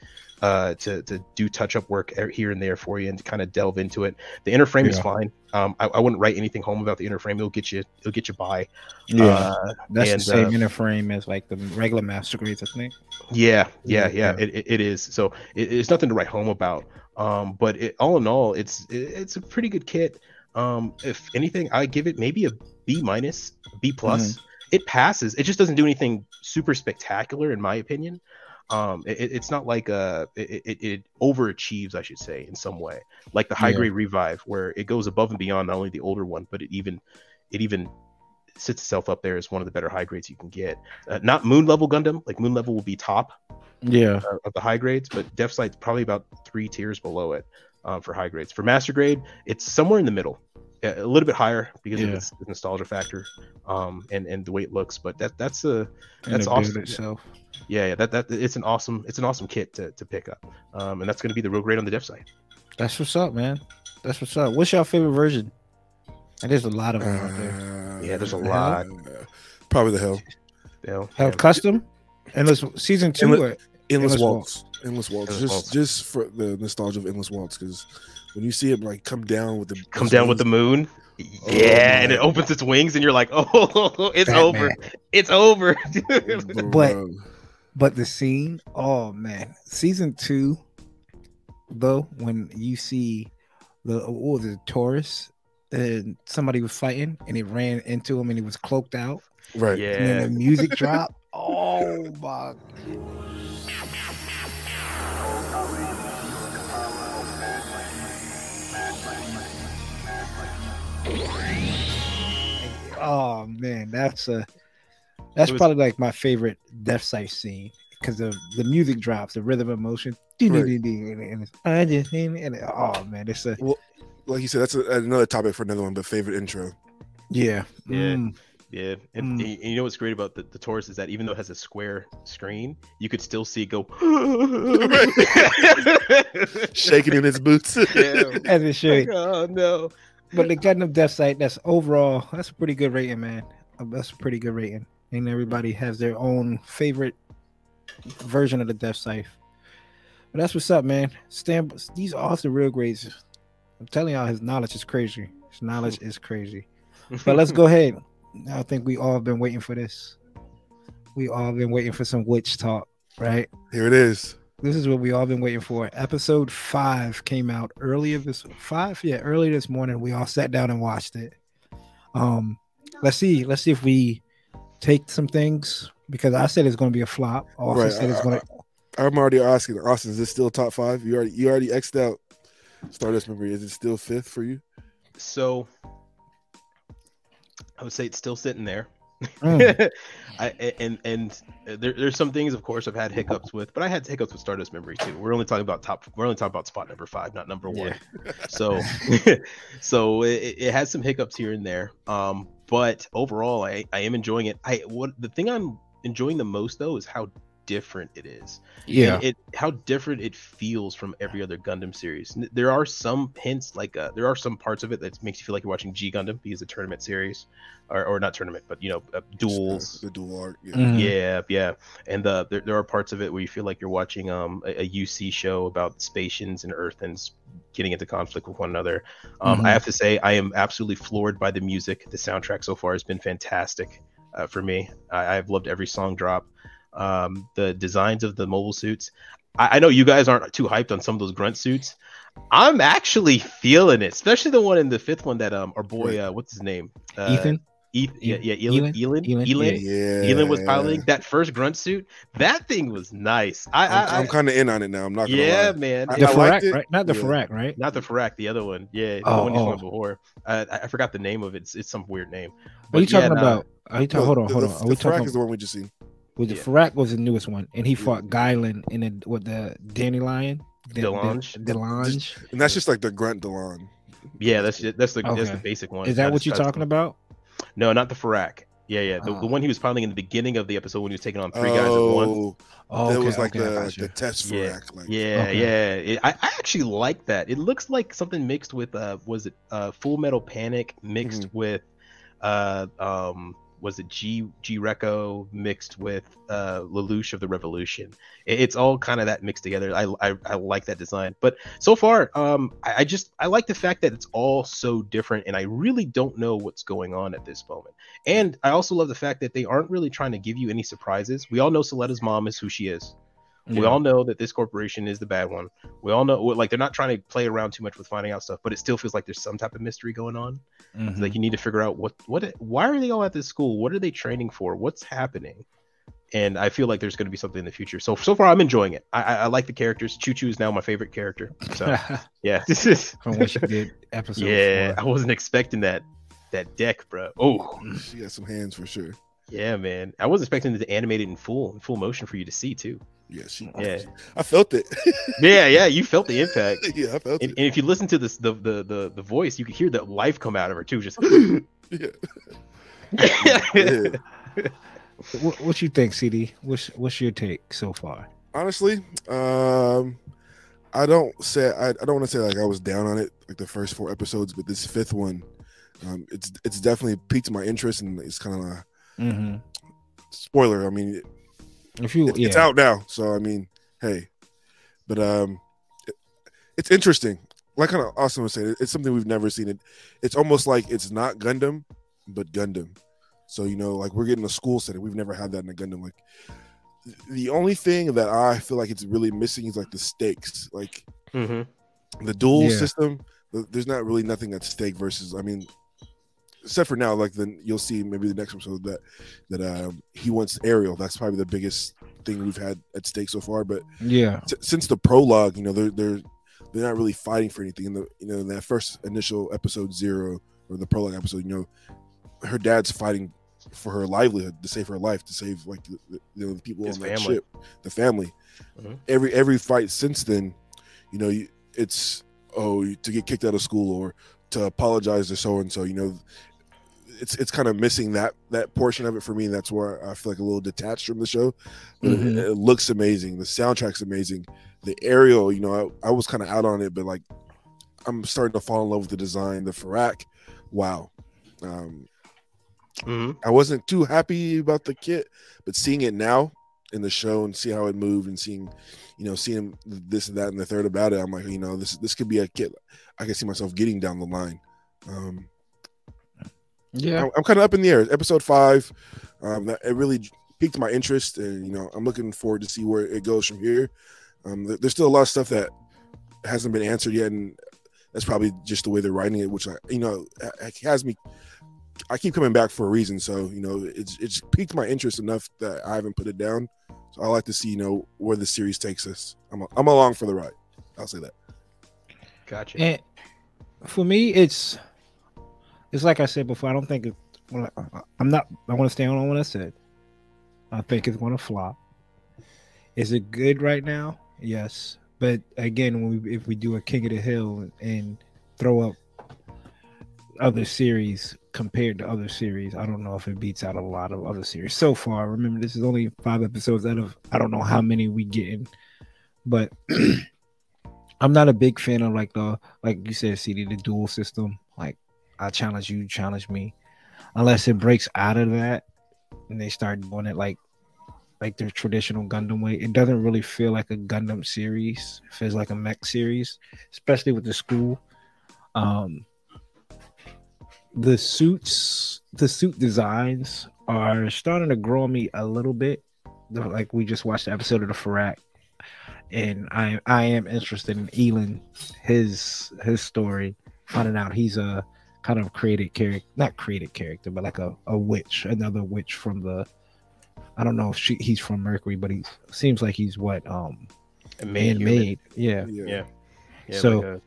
uh, to, to do touch up work here and there for you and to kind of delve into it. The inner frame yeah. is fine. Um, I, I, wouldn't write anything home about the inner frame. It'll get you, it'll get you by. Yeah, uh, that's and, the same uh, inner frame as like the regular master grades, I think. Yeah, yeah, yeah. yeah. It, it, it is. So it, it's nothing to write home about. Um, but it, all in all, it's it's a pretty good kit. Um, if anything, I give it maybe a B minus, B plus. Mm-hmm. It passes. It just doesn't do anything super spectacular, in my opinion. Um, it, it's not like uh, it, it, it, overachieves, I should say, in some way, like the high yeah. grade revive, where it goes above and beyond not only the older one, but it even it even sits itself up there as one of the better high grades you can get. Uh, not moon level Gundam, like moon level will be top, yeah, uh, of the high grades, but Def probably about three tiers below it. Um, for high grades. For master grade, it's somewhere in the middle, a little bit higher because Yeah. of its nostalgia factor, um, and and the way it looks. But that that's a That's the awesome. Itself. yeah, yeah that that it's an awesome it's an awesome kit to, to pick up, um, and that's going to be the real grade on the Death Scythe. That's what's up, man. That's what's up. What's your favorite version? And there's a lot of them out there. Uh, Yeah, there's a hell? lot. uh, probably the hell. You know, Have yeah. custom? Endless season two. Endless- or- Endless, Endless waltz. Endless waltz. Endless just waltz. just for the nostalgia of endless waltz, because when you see him like come down with the come down with the moon. Oh, yeah, and it opens its wings, and you're like, "Oh, it's Batman. over! It's over!" But- But the scene, oh man, season two, though, when you see the what the Taurus, and somebody was fighting, and it ran into him, and he was cloaked out, right. Yeah, and then yeah, the music dropped. Oh my! Oh man, that's a that's was- probably like my favorite Death Scythe scene because of the music drops, the rhythm of motion, and it's, I just and it- oh man, it's a Like you said, that's a, another topic for another one. But favorite intro. yeah, Yeah. Mm, yeah. And, Mm. and you know what's great about the, the Taurus is that even though it has a square screen, you could still see it go. Shaking in his boots. Yeah. as it should. Oh no! But the Gundam Death Scythe, that's overall, that's a pretty good rating, man. Uh, That's a pretty good rating, and everybody has their own favorite version of the Death Scythe. But that's what's up, man. Stamp, these are the real grades. I'm telling y'all, his knowledge is crazy. His knowledge is crazy. But let's go ahead. I think we all have been waiting for this. We all been waiting for some witch talk, right? Here it is. This is what we all been waiting for. Episode five came out earlier this five, yeah, earlier this morning. We all sat down and watched it. Um, let's see, let's see if we take some things because I said it's going to be a flop. Also Right, said it's I- going to. I'm already asking Austen. Is this still top five? You already you already xed out Stardust memory. Is it still fifth for you? So I would say it's still sitting there. Mm. I, and and there, there's some things, of course, I've had hiccups with, but I had hiccups with Stardust Memory too. We're only talking about top. We're only talking about spot number five, not number one. So, so it, it has some hiccups here and there. Um, but overall, I, I am enjoying it. I what the thing I'm enjoying the most though is how different it is. Yeah, And it how different it feels from every other Gundam series. There are some hints, like uh, there are some parts of it that makes you feel like you're watching G Gundam because it's a tournament series, or, or not tournament, but you know, uh, duels. The dual arc. Yeah. Mhm. Yeah, yeah, and uh, there, there are parts of it where you feel like you're watching um a, a UC show about Spacians and Earthians getting into conflict with one another. Um, Mhm. I have to say, I am absolutely floored by the music. The soundtrack so far has been fantastic uh, for me. I, I've loved every song drop. Um, the designs of the mobile suits. I, I know you guys aren't too hyped on some of those grunt suits. I'm actually feeling it, especially the one in the fifth one that um our boy uh what's his name uh, Ethan. Eth- yeah yeah Elan Elan? Elan Elan, Elan, Yeah. Elan was piloting that first grunt suit. That thing was nice. I, I'm, I, I I'm kind of in on it now. I'm not gonna yeah, lie. man. I- The I Pharact, right? Not the Yeah. Pharact, right? Not the Pharact, the other one. Yeah, the Oh, one you oh. before. Uh, I, I forgot the name of it. It's, it's some weird name. What are you But yeah, talking nah, about? Are you talking? No, hold on, hold the- on. Are the we Pharact talking? is the one we just seen. With the Yeah. Pharact was the newest one, and he fought Guylin in it with the Danny Lion. De- De- Delange? Delange. And that's just like the grunt Delon. Yeah, that's that's the that's the basic one. Is that Not what you're not as- talking about? No, not the Pharact. Yeah, yeah, the, the Oh. one he was piloting in the beginning of the episode when he was taking on three guys at once. Oh, Oh, that okay, was like okay, the got the test for Yeah. act. Like, Yeah, Okay. yeah. It, I, I actually like that. It looks like something mixed with uh was it uh Full Metal Panic mixed Mm-hmm. with uh um was it G G Reco mixed with uh Lelouch of the Revolution. It, it's all kind of that mixed together. I, I I like that design. But so far, um I, I just I like the fact that it's all so different and I really don't know what's going on at this moment. And I also love the fact that they aren't really trying to give you any surprises. We all know Suletta's mom is who she is. We all know that this corporation is the bad one. We all know, like, they're not trying to play around too much with finding out stuff, but it still feels like there's some type of mystery going on. Mhm. It's like you need to figure out what, what, why are they all at this school? What are they training for? What's happening? And I feel like there's going to be something in the future. So so far, I'm enjoying it. I, I, I like the characters. Chuchu is now my favorite character. So yeah, this is from what you did episode yeah. I wasn't expecting that that deck, bro. Oh she has some hands for sure. yeah, man. I wasn't expecting it to animate it in full in full motion for you to see too. Yeah, she, Yeah. I felt it. Yeah, yeah, you felt the impact. yeah, I felt And, it. and if you listen to this, the, the the the voice, you could hear the life come out of her too. Just Yeah. yeah. What, what you think, CD? What's what's your take so far? Honestly, um, I don't say I, I don't want to say like I was down on it like the first four episodes, but this fifth one, um, it's it's definitely piqued my interest and it's kind of a Mm-hmm. spoiler. I mean, If you, it's, yeah, it's out now, so I mean, hey, but um, it, it's interesting. Like kind of Austen was saying, it's something we've never seen. It, it's almost like it's not Gundam, but Gundam. So you know, like we're getting a school setting. We've never had that in a Gundam. Like the only thing that I feel like it's really missing is like the stakes. Like hmm the dual Yeah. system. There's not really nothing at stake versus. I mean, except for now, like then you'll see maybe the next episode that that um, he wants Ariel. That's probably the biggest thing we've had at stake so far. But yeah, s- since the prologue, you know, they're they're they're not really fighting for anything. In the you know in that first initial episode zero or the prologue episode, you know, her dad's fighting for her livelihood to save her life to save like the, the, you know, the people His on that family. ship, the family. Mhm. Every every fight since then, you know, you- it's oh to get kicked out of school or to apologize to so and so. You know, it's it's kind of missing that that portion of it for me. That's where I feel like a little detached from the show. But it- it, looks amazing. The soundtrack's amazing. The aerial, you know, I, I was kind of out on it, but like I'm starting to fall in love with the design. The Pharact, wow. Um, hmm I wasn't too happy about the kit, but seeing it now in the show and see how it moved and seeing, you know, seeing this and that and the third about it, I'm like, you know, this this could be a kit I can see myself getting down the line. Um, yeah. I'm, I'm kind of up in the air. Episode five, um, that it really piqued my interest, and you know, I'm looking forward to see where it goes from here. Um, there- there's still a lot of stuff that hasn't been answered yet, and that's probably just the way they're writing it, which I, you know, has me. I keep coming back for a reason, so you know, it's it's piqued my interest enough that I haven't put it down. So I like to see, you know, where the series takes us. I'm I'm along for the ride. I'll say that. Gotcha. And for me, it's it's like I said before. I don't think it. Well, I- I'm not. I want to stand on what I said. I think it's going to flop. Is it good right now? Yes, but again, when we, if we do a King of the Hill and throw up other series compared to other series, I don't know if it beats out a lot of other series so far. Remember, this is only five episodes out of I don't know how many we getting, but I'm not a big fan of like the like you said, CD, the dual system. Like I challenge you, challenge me, unless it breaks out of that and they start doing it like like their traditional Gundam way. It doesn't really feel like a Gundam series. It feels like a mech series, especially with the school. Um, the suits, the suit designs are starting to grow on me a little bit. Like we just watched the episode of the Pharact, and I I am interested in Elan, his his story, finding out he's a kind of created character, not created character, but like a, a witch, another witch from the. I don't know if she, he's from Mercury, but he seems like he's what um And man made. Yeah, Yeah. Yeah. So- like a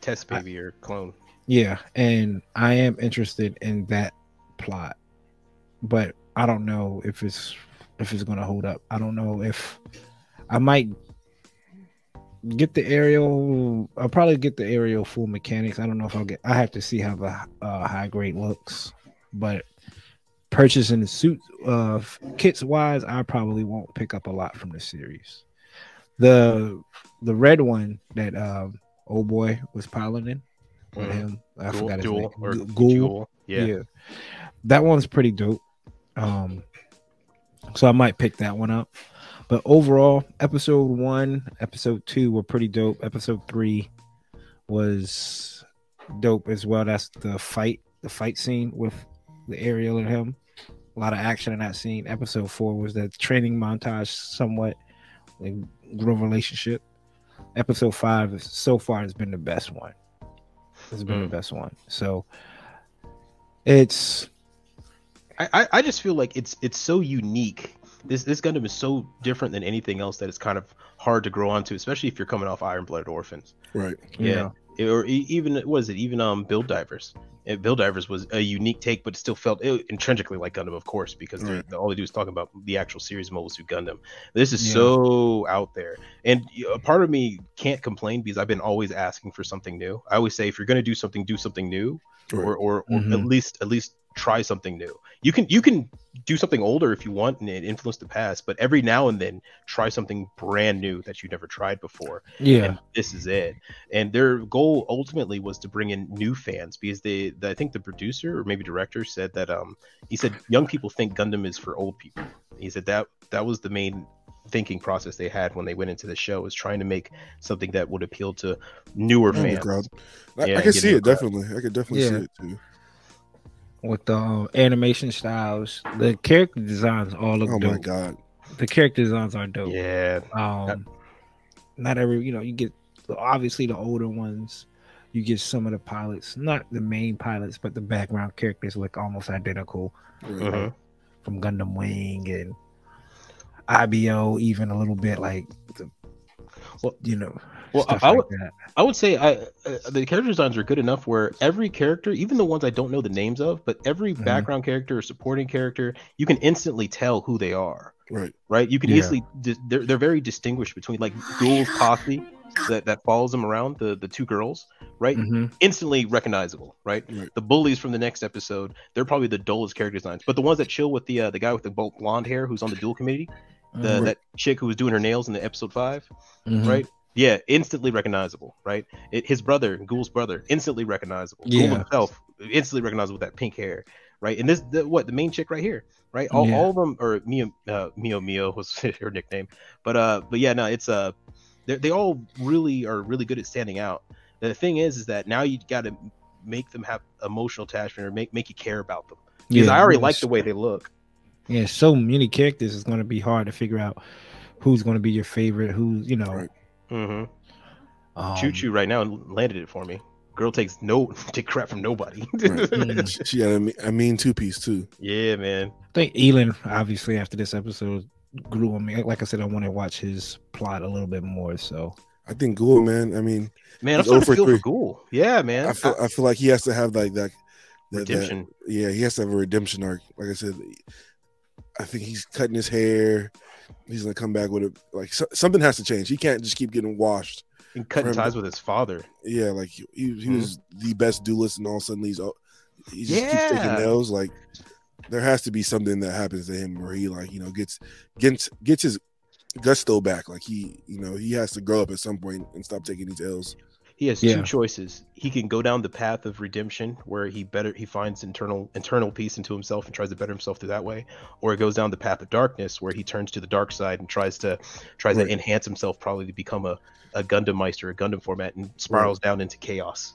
test baby or clone. yeah, and I am interested in that plot, but I don't know if it's if it's gonna hold up. I don't know if I might get the aerial. I'll probably get the aerial full mechanics. I don't know if I'll get. I have to see how the uh, high grade looks, but purchasing the suit uh kits wise, I probably won't pick up a lot from the series. The the red one that um old boy was piloting with Mhm. him. I Duel- forgot his Duel name. Guel. Yeah. yeah. That one's pretty dope. Um so I might pick that one up. But overall, episode one, episode two were pretty dope. Episode three was dope as well. That's the fight, the fight scene with the Aerial and him. A lot of action in that scene. Episode four was the training montage, somewhat like grow relationship. Episode five is so far has been the best one. It's been the Mm. best one. So it's I I just feel like it's it's so unique. This this Gundam is so different than anything else that it's kind of hard to grow onto, especially if you're coming off Iron Blooded Orphans. Right. Yeah. or e- even was it even um Build Divers? And Build Divers was a unique take, but it still felt it, intrinsically like Gundam, of course, because they're- Right. all they do is talk about the actual series of Mobile Suit Gundam. This is Yeah. so out there, and a part of me can't complain because I've been always asking for something new. I always say if you're going to do something, do something new, Right. or or, or Mhm. at least at least try something new. You can you can do something older if you want and it influence the past, but every now and then try something brand new that you've never tried before. Yeah. And this is it. And their goal ultimately was to bring in new fans because they, the, I think the producer or maybe director said that um he said young people think Gundam is for old people. He said that that was the main thinking process they had when they went into the show was trying to make something that would appeal to newer Yeah, fans. I, Yeah, I can see it crowd. definitely. I could definitely see it too. With the uh, animation styles, the character designs all look Oh dope. my god. The character designs are dope. Yeah, Um, not every you know you get obviously the older ones. You get some of the pilots, not the main pilots, but the background characters look almost identical Right. Mhm. from Gundam Wing and IBO, even a little bit like the, Well- you know, well, I- I like would- that. I would say I uh, the character designs are good enough where every character, even the ones I don't know the names of, but every Mhm. background character or supporting character, you can instantly tell who they are. Right. Right? You can Yeah. easily di- they're they're very distinguished between like Guel's posse that that follows them around the the two girls, right? Mhm. Instantly recognizable, right? Right. The bullies from the next episode, they're probably the dullest character designs, but the ones that chill with the uh, the guy with the bl- blonde hair who's on the dual committee, the that chick who was doing her nails in the episode five, Mhm. right? Yeah, instantly recognizable, right? It, his brother, Guel's brother, instantly recognizable. Yeah. Guel himself, instantly recognizable with that pink hair, right? And this, the, what the main chick right here, right? All, Yeah. all of them, or Mio, uh, Mio Mio was her nickname, but uh, but yeah, no, it's uh, they they all really are really good at standing out. The thing is, is that now you got to make them have emotional attachment or make make you care about them because I already like the way they look. Yeah, so many characters. It's going to be hard to figure out who's going to be your favorite. Who's you know, Right. Mm-hmm. um, Chuchu right now landed it for me. Girl takes no take crap from nobody. Right. Mm. She- she got a, me- a mean two piece too. yeah, man. I think Elan, obviously, after this episode, grew on me. Like I said, I want to watch his plot a little bit more. So I think Guel, man. I mean, Man, I'm starting to for feel for three. Guel. Yeah, man. I feel I feel like he has to have like that. that, that Redemption. yeah, he has to have a redemption arc. Like I said, I think he's cutting his hair. He's gonna come back with a like so, something has to change. He can't just keep getting washed. and cutting ties with his father. Yeah, like he, he, Mhm. was the best duelist, and all of a sudden he's oh, he just keeps taking Yeah. L's. Like there has to be something that happens to him where he like you know gets gets gets his gusto back. Like he you know he has to grow up at some point and stop taking these L's. He has Yeah. two choices. He can go down the path of redemption, where he better he finds internal internal peace into himself and tries to better himself through that way, or it goes down the path of darkness, where he turns to the dark side and tries to tries Right. to enhance himself, probably to become a a Gundam Meister, a Gundam format, and spirals down into chaos.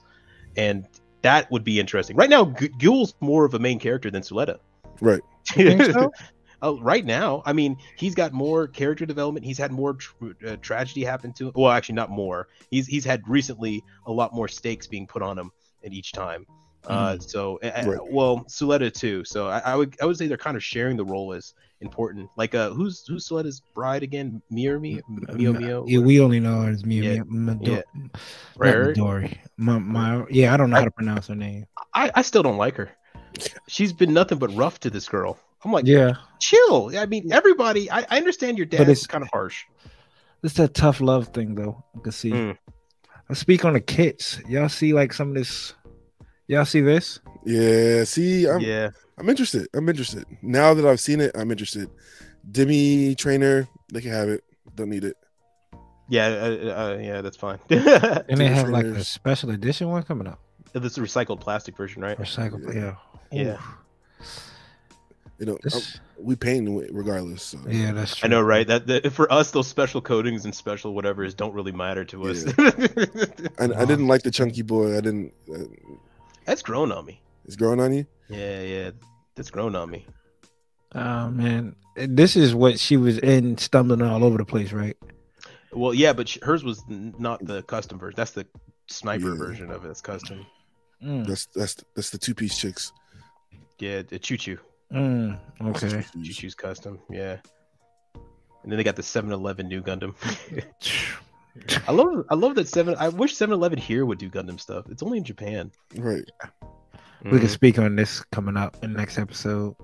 And that would be interesting. Right now, G- Guel's more of a main character than Suletta. Right. You think so? Oh, right now, I mean, he's got more character development. He's had more tr- uh, tragedy happen to him. Well, actually, not more. He's he's had recently a lot more stakes being put on him at each time. Uh, so, uh, uh, Right. well, Suletta too. So I, I would I would say they're kind of sharing the role as important. Like, uh, who's who's Suletta's bride again? Mio Mio Mio Mio. Yeah, we only know her as Mio Yeah, Mio. Yeah. Right. Midori. My, my, yeah, I don't know how to pronounce her name. I I still don't like her. She's been nothing but rough to this girl. I'm like, Yeah, chill. I mean, everybody. I, I understand your dad it's- is kind of harsh. it's that tough love thing though. I can see. Mm. I speak on the kits. Y'all see like some of this. Y'all see this? Yeah. See, I'm yeah. I'm interested. I'm interested. Now that I've seen it, I'm interested. Demi trainer, they can have it. Don't need it. Yeah, uh, uh, yeah, that's fine. And they Two have like a special edition one coming up. this is a recycled plastic version, right? Recycled. Yeah. Yeah. You know, This, we paying regardless. So. yeah, that's true. I know, right? That, that for us, those special coatings and special whatever's don't really matter to us. I, I didn't like the chunky boy. I didn't. Uh, that's grown on me. it's grown on you. Yeah, yeah, that's grown on me. Oh man, this is what she was in, stumbling all over the place, right? Well, yeah, but sh- hers was not the custom version. That's the sniper Yeah. version of it. It's custom. Mm, That's that's that's the two piece chicks. Yeah, the choo choo. Mm, okay. You choose custom. Yeah. And then they got the 7-Eleven new Gundam. I love I love that seven. I wish 7-Eleven here would do Gundam stuff. It's only in Japan. Right. We can Mhm. speak on this coming up in the next episode.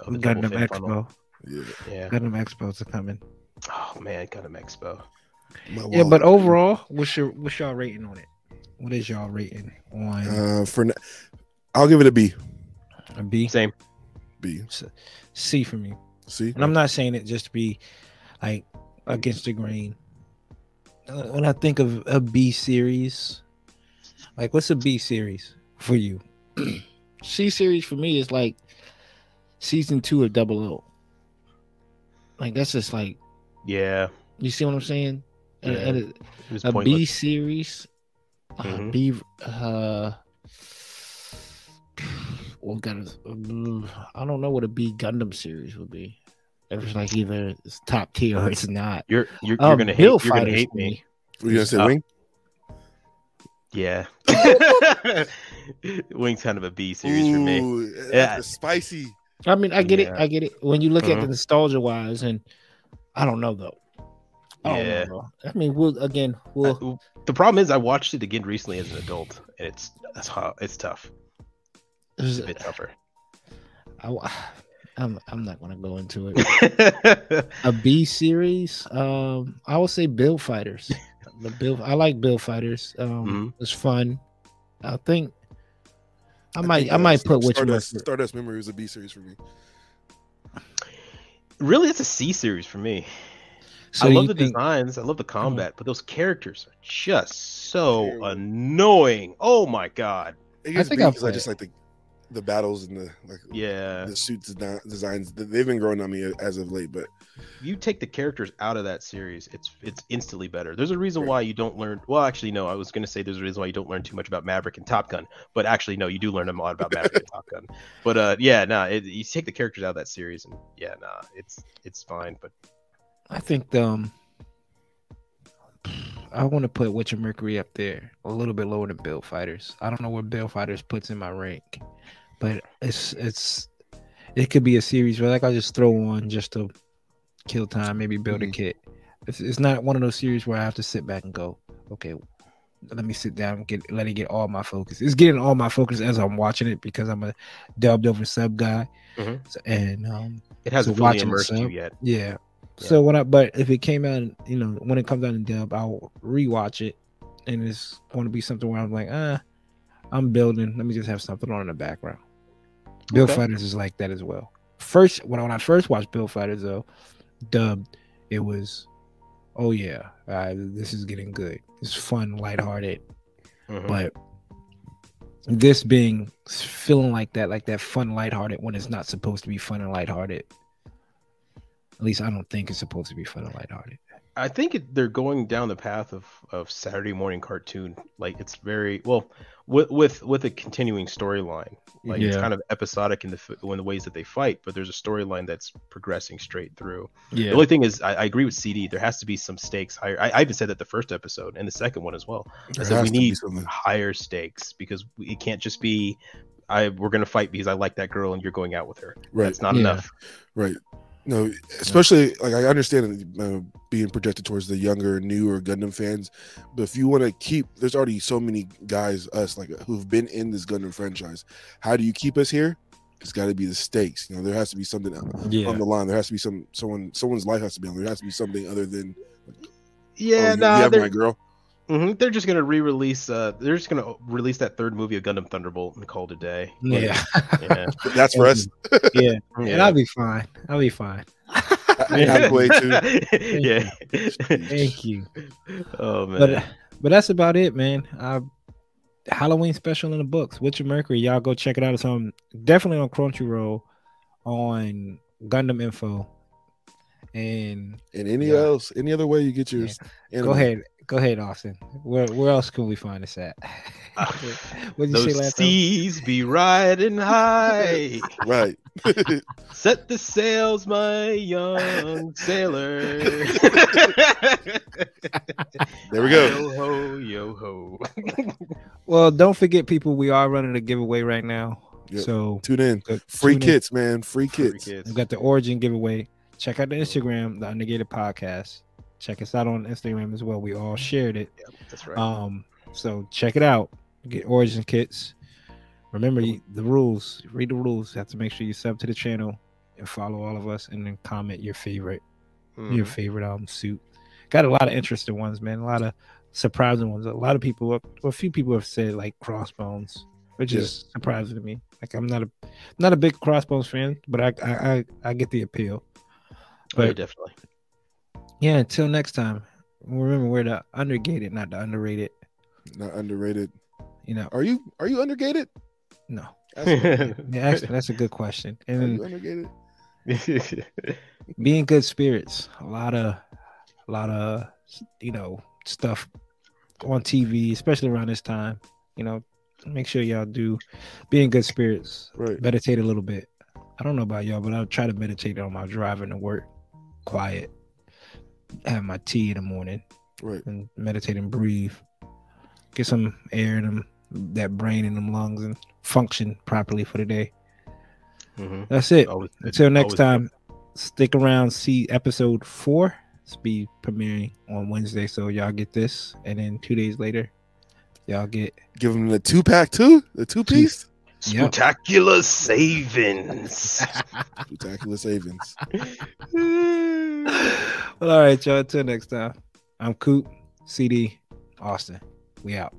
Oh, the Gundam Expo. funnel. Yeah. Yeah. Gundam Expos are coming. Oh man, Gundam Expo. My Yeah, but overall, what's your what's y'all rating on it? What is y'all rating on uh, for n- I'll give it a B. a B? Same. B. C for me. See. And I'm not saying it just to be like against the grain. Uh, When I think of a B series, like what's a B series for you? C series for me is like season two of Double O. Like that's just like Yeah. you see what I'm saying? Yeah. and it- It was a B pointless. series, uh, Mhm. B, uh, well, got I don't know what a B Gundam series would be. It's like either it's top tier or it's not. You're you're, Um, you're gonna hate. Bill You're gonna Fighters hate for me. Were you gonna say Uh, wing? Yeah. Wing's kind of a B series for me. Yeah. spicy. I mean, I get it. I get it. When you look at Mhm. the nostalgia wise, and I don't know though. I don't Yeah. know. I mean, we'll again, we'll. Uh, the problem is, I watched it again recently as an adult, and it's it's, hu- it's tough. It's a bit tougher. I, am I'm not gonna go into it. a B series. Um, I would say Build Fighters. The Bill, I like Build Fighters. Um, Mhm. it's fun. I think I, I might think, I uh, might put which Stardust, Stardust Memory was a B series for me. really, it's a C series for me. So I love the think- designs. I love the combat, but those characters are just so annoying. Oh my god. It I gets think B I'll because I play just like the the battles and the like Yeah. the suits de- designs. They've been growing on me as of late, but you take the characters out of that series, it's it's instantly better. There's a reason Right. why you don't learn. Well, actually, no. I was going to say there's a reason why you don't learn too much about Maverick and Top Gun, but actually, no, you do learn a lot about Maverick and Top Gun. But uh, yeah, no, it, you take the characters out of that series, and yeah, nah, it's it's fine. But I think um, I want to put Witcher Mercury up there a little bit lower than Build Fighters. I don't know where Build Fighters puts in my rank, but it's it's it could be a series where like I just throw one just to kill time, maybe build a Mhm. kit. It's, it's not one of those series where I have to sit back and go, okay, let me sit down and get let it get all my focus. It's getting all my focus as I'm watching it because I'm a dubbed over sub guy, Mhm. So- and um it hasn't So watching immersed you yet. yeah. Yeah. So when I but if it came out, you know, when it comes out in dub, I'll rewatch it, and it's going to be something where I'm like, ah, I'm building. Let me just have something on in the background. Bill Okay. Fighters is like that as well. First, when I, when I first watched Build Fighters though, dubbed, it was, oh yeah, uh, this is getting good. It's fun, lighthearted, Mhm. but this being feeling like that, like that fun, lighthearted when it's not supposed to be fun and lighthearted. At least I don't think it's supposed to be fun and lighthearted. I think it, they're going down the path of, of Saturday morning cartoon. Like it's very well with with with a continuing storyline. Like it's kind of episodic in the in the ways that they fight, but there's a storyline that's progressing straight through. Yeah. The only thing is, I, I agree with CD. There has to be some stakes higher. I, I even said that the first episode and the second one as well. I there said we has to be need something. higher stakes because we- it can't just be, I we're gonna fight because I like that girl and you're going out with her. Right. That's not Yeah. enough. Right. No, especially like I understand uh, being projected towards the younger, newer Gundam fans, but if you want to keep, there's already so many guys, us like who've been in this Gundam franchise. How do you keep us here? It's got to be the stakes. You know, there has to be something on the line. There has to be some someone someone's life has to be on. There has to be something other than Yeah, oh, you, no, you have my girl. Mhm, They're just gonna re-release. Uh, they're just gonna release that third movie of Gundam Thunderbolt and call it a day. Yeah. yeah. That's for us. yeah. And. I'll be fine. I'll be fine. Halfway to yeah. Thank you. oh man. But but that's about it, man. Uh, Halloween special in the books. Witcher Mercury. Y'all go check it out. It's on definitely on Crunchyroll, on Gundam Info, and and any Yeah. else, any other way you get your go ahead, go ahead, Austen. Where where else can we find this at? what did you say Those last time? seas be riding high. Right. Set the sails, my young sailor. There we go. Yo ho, yo ho. Well, don't forget, people. We are running a giveaway right now. Yep. So Tune in. uh, Free tune in. kits, man. Free Free kits. We've got the origin giveaway. Check out the Instagram, the Undergated Podcast. Check us out on Instagram as well. We all shared it. Yeah, that's right. Um, so check it out. Get origin kits. Remember you- the rules. Read the rules. You have to make sure you sub to the channel and follow all of us, and then comment your favorite your Mhm. favorite um suit. Got a lot of interesting ones, man. A lot of surprising ones. A lot of people, well, a few people have said like Crossbones, which Yeah. is surprising to me. Like I'm not a not a big Crossbones fan, but I I I, I get the appeal. Oh, But definitely. Yeah, until next time. Remember, we're the undergated, not the underrated. Not underrated. You know, Are you are you undergated? no. Ask me. Yeah, actually, that's a good question. Are And you undergated? be in good spirits. A lot of, a lot of, you know, stuff on TV, especially around this time. You know, make sure y'all do be in good spirits. Right. Meditate a little bit. I don't know about y'all, but I'll try to meditate on my driving to work. Quiet. Have my tea in the morning Right. and meditate and breathe. Get some air in them, that brain in them lungs, and function properly for the day. Mhm. That's it. Always. Until next Always good. time, stick around. See episode four. It's be premiering on Wednesday, so y'all get this, and then two days later, y'all get. Give them the two pack too. The two piece. Yep. Spectacular savings. Spectacular savings. well, all right, y'all. Until next time, I'm Coop, CD, Austen. We out.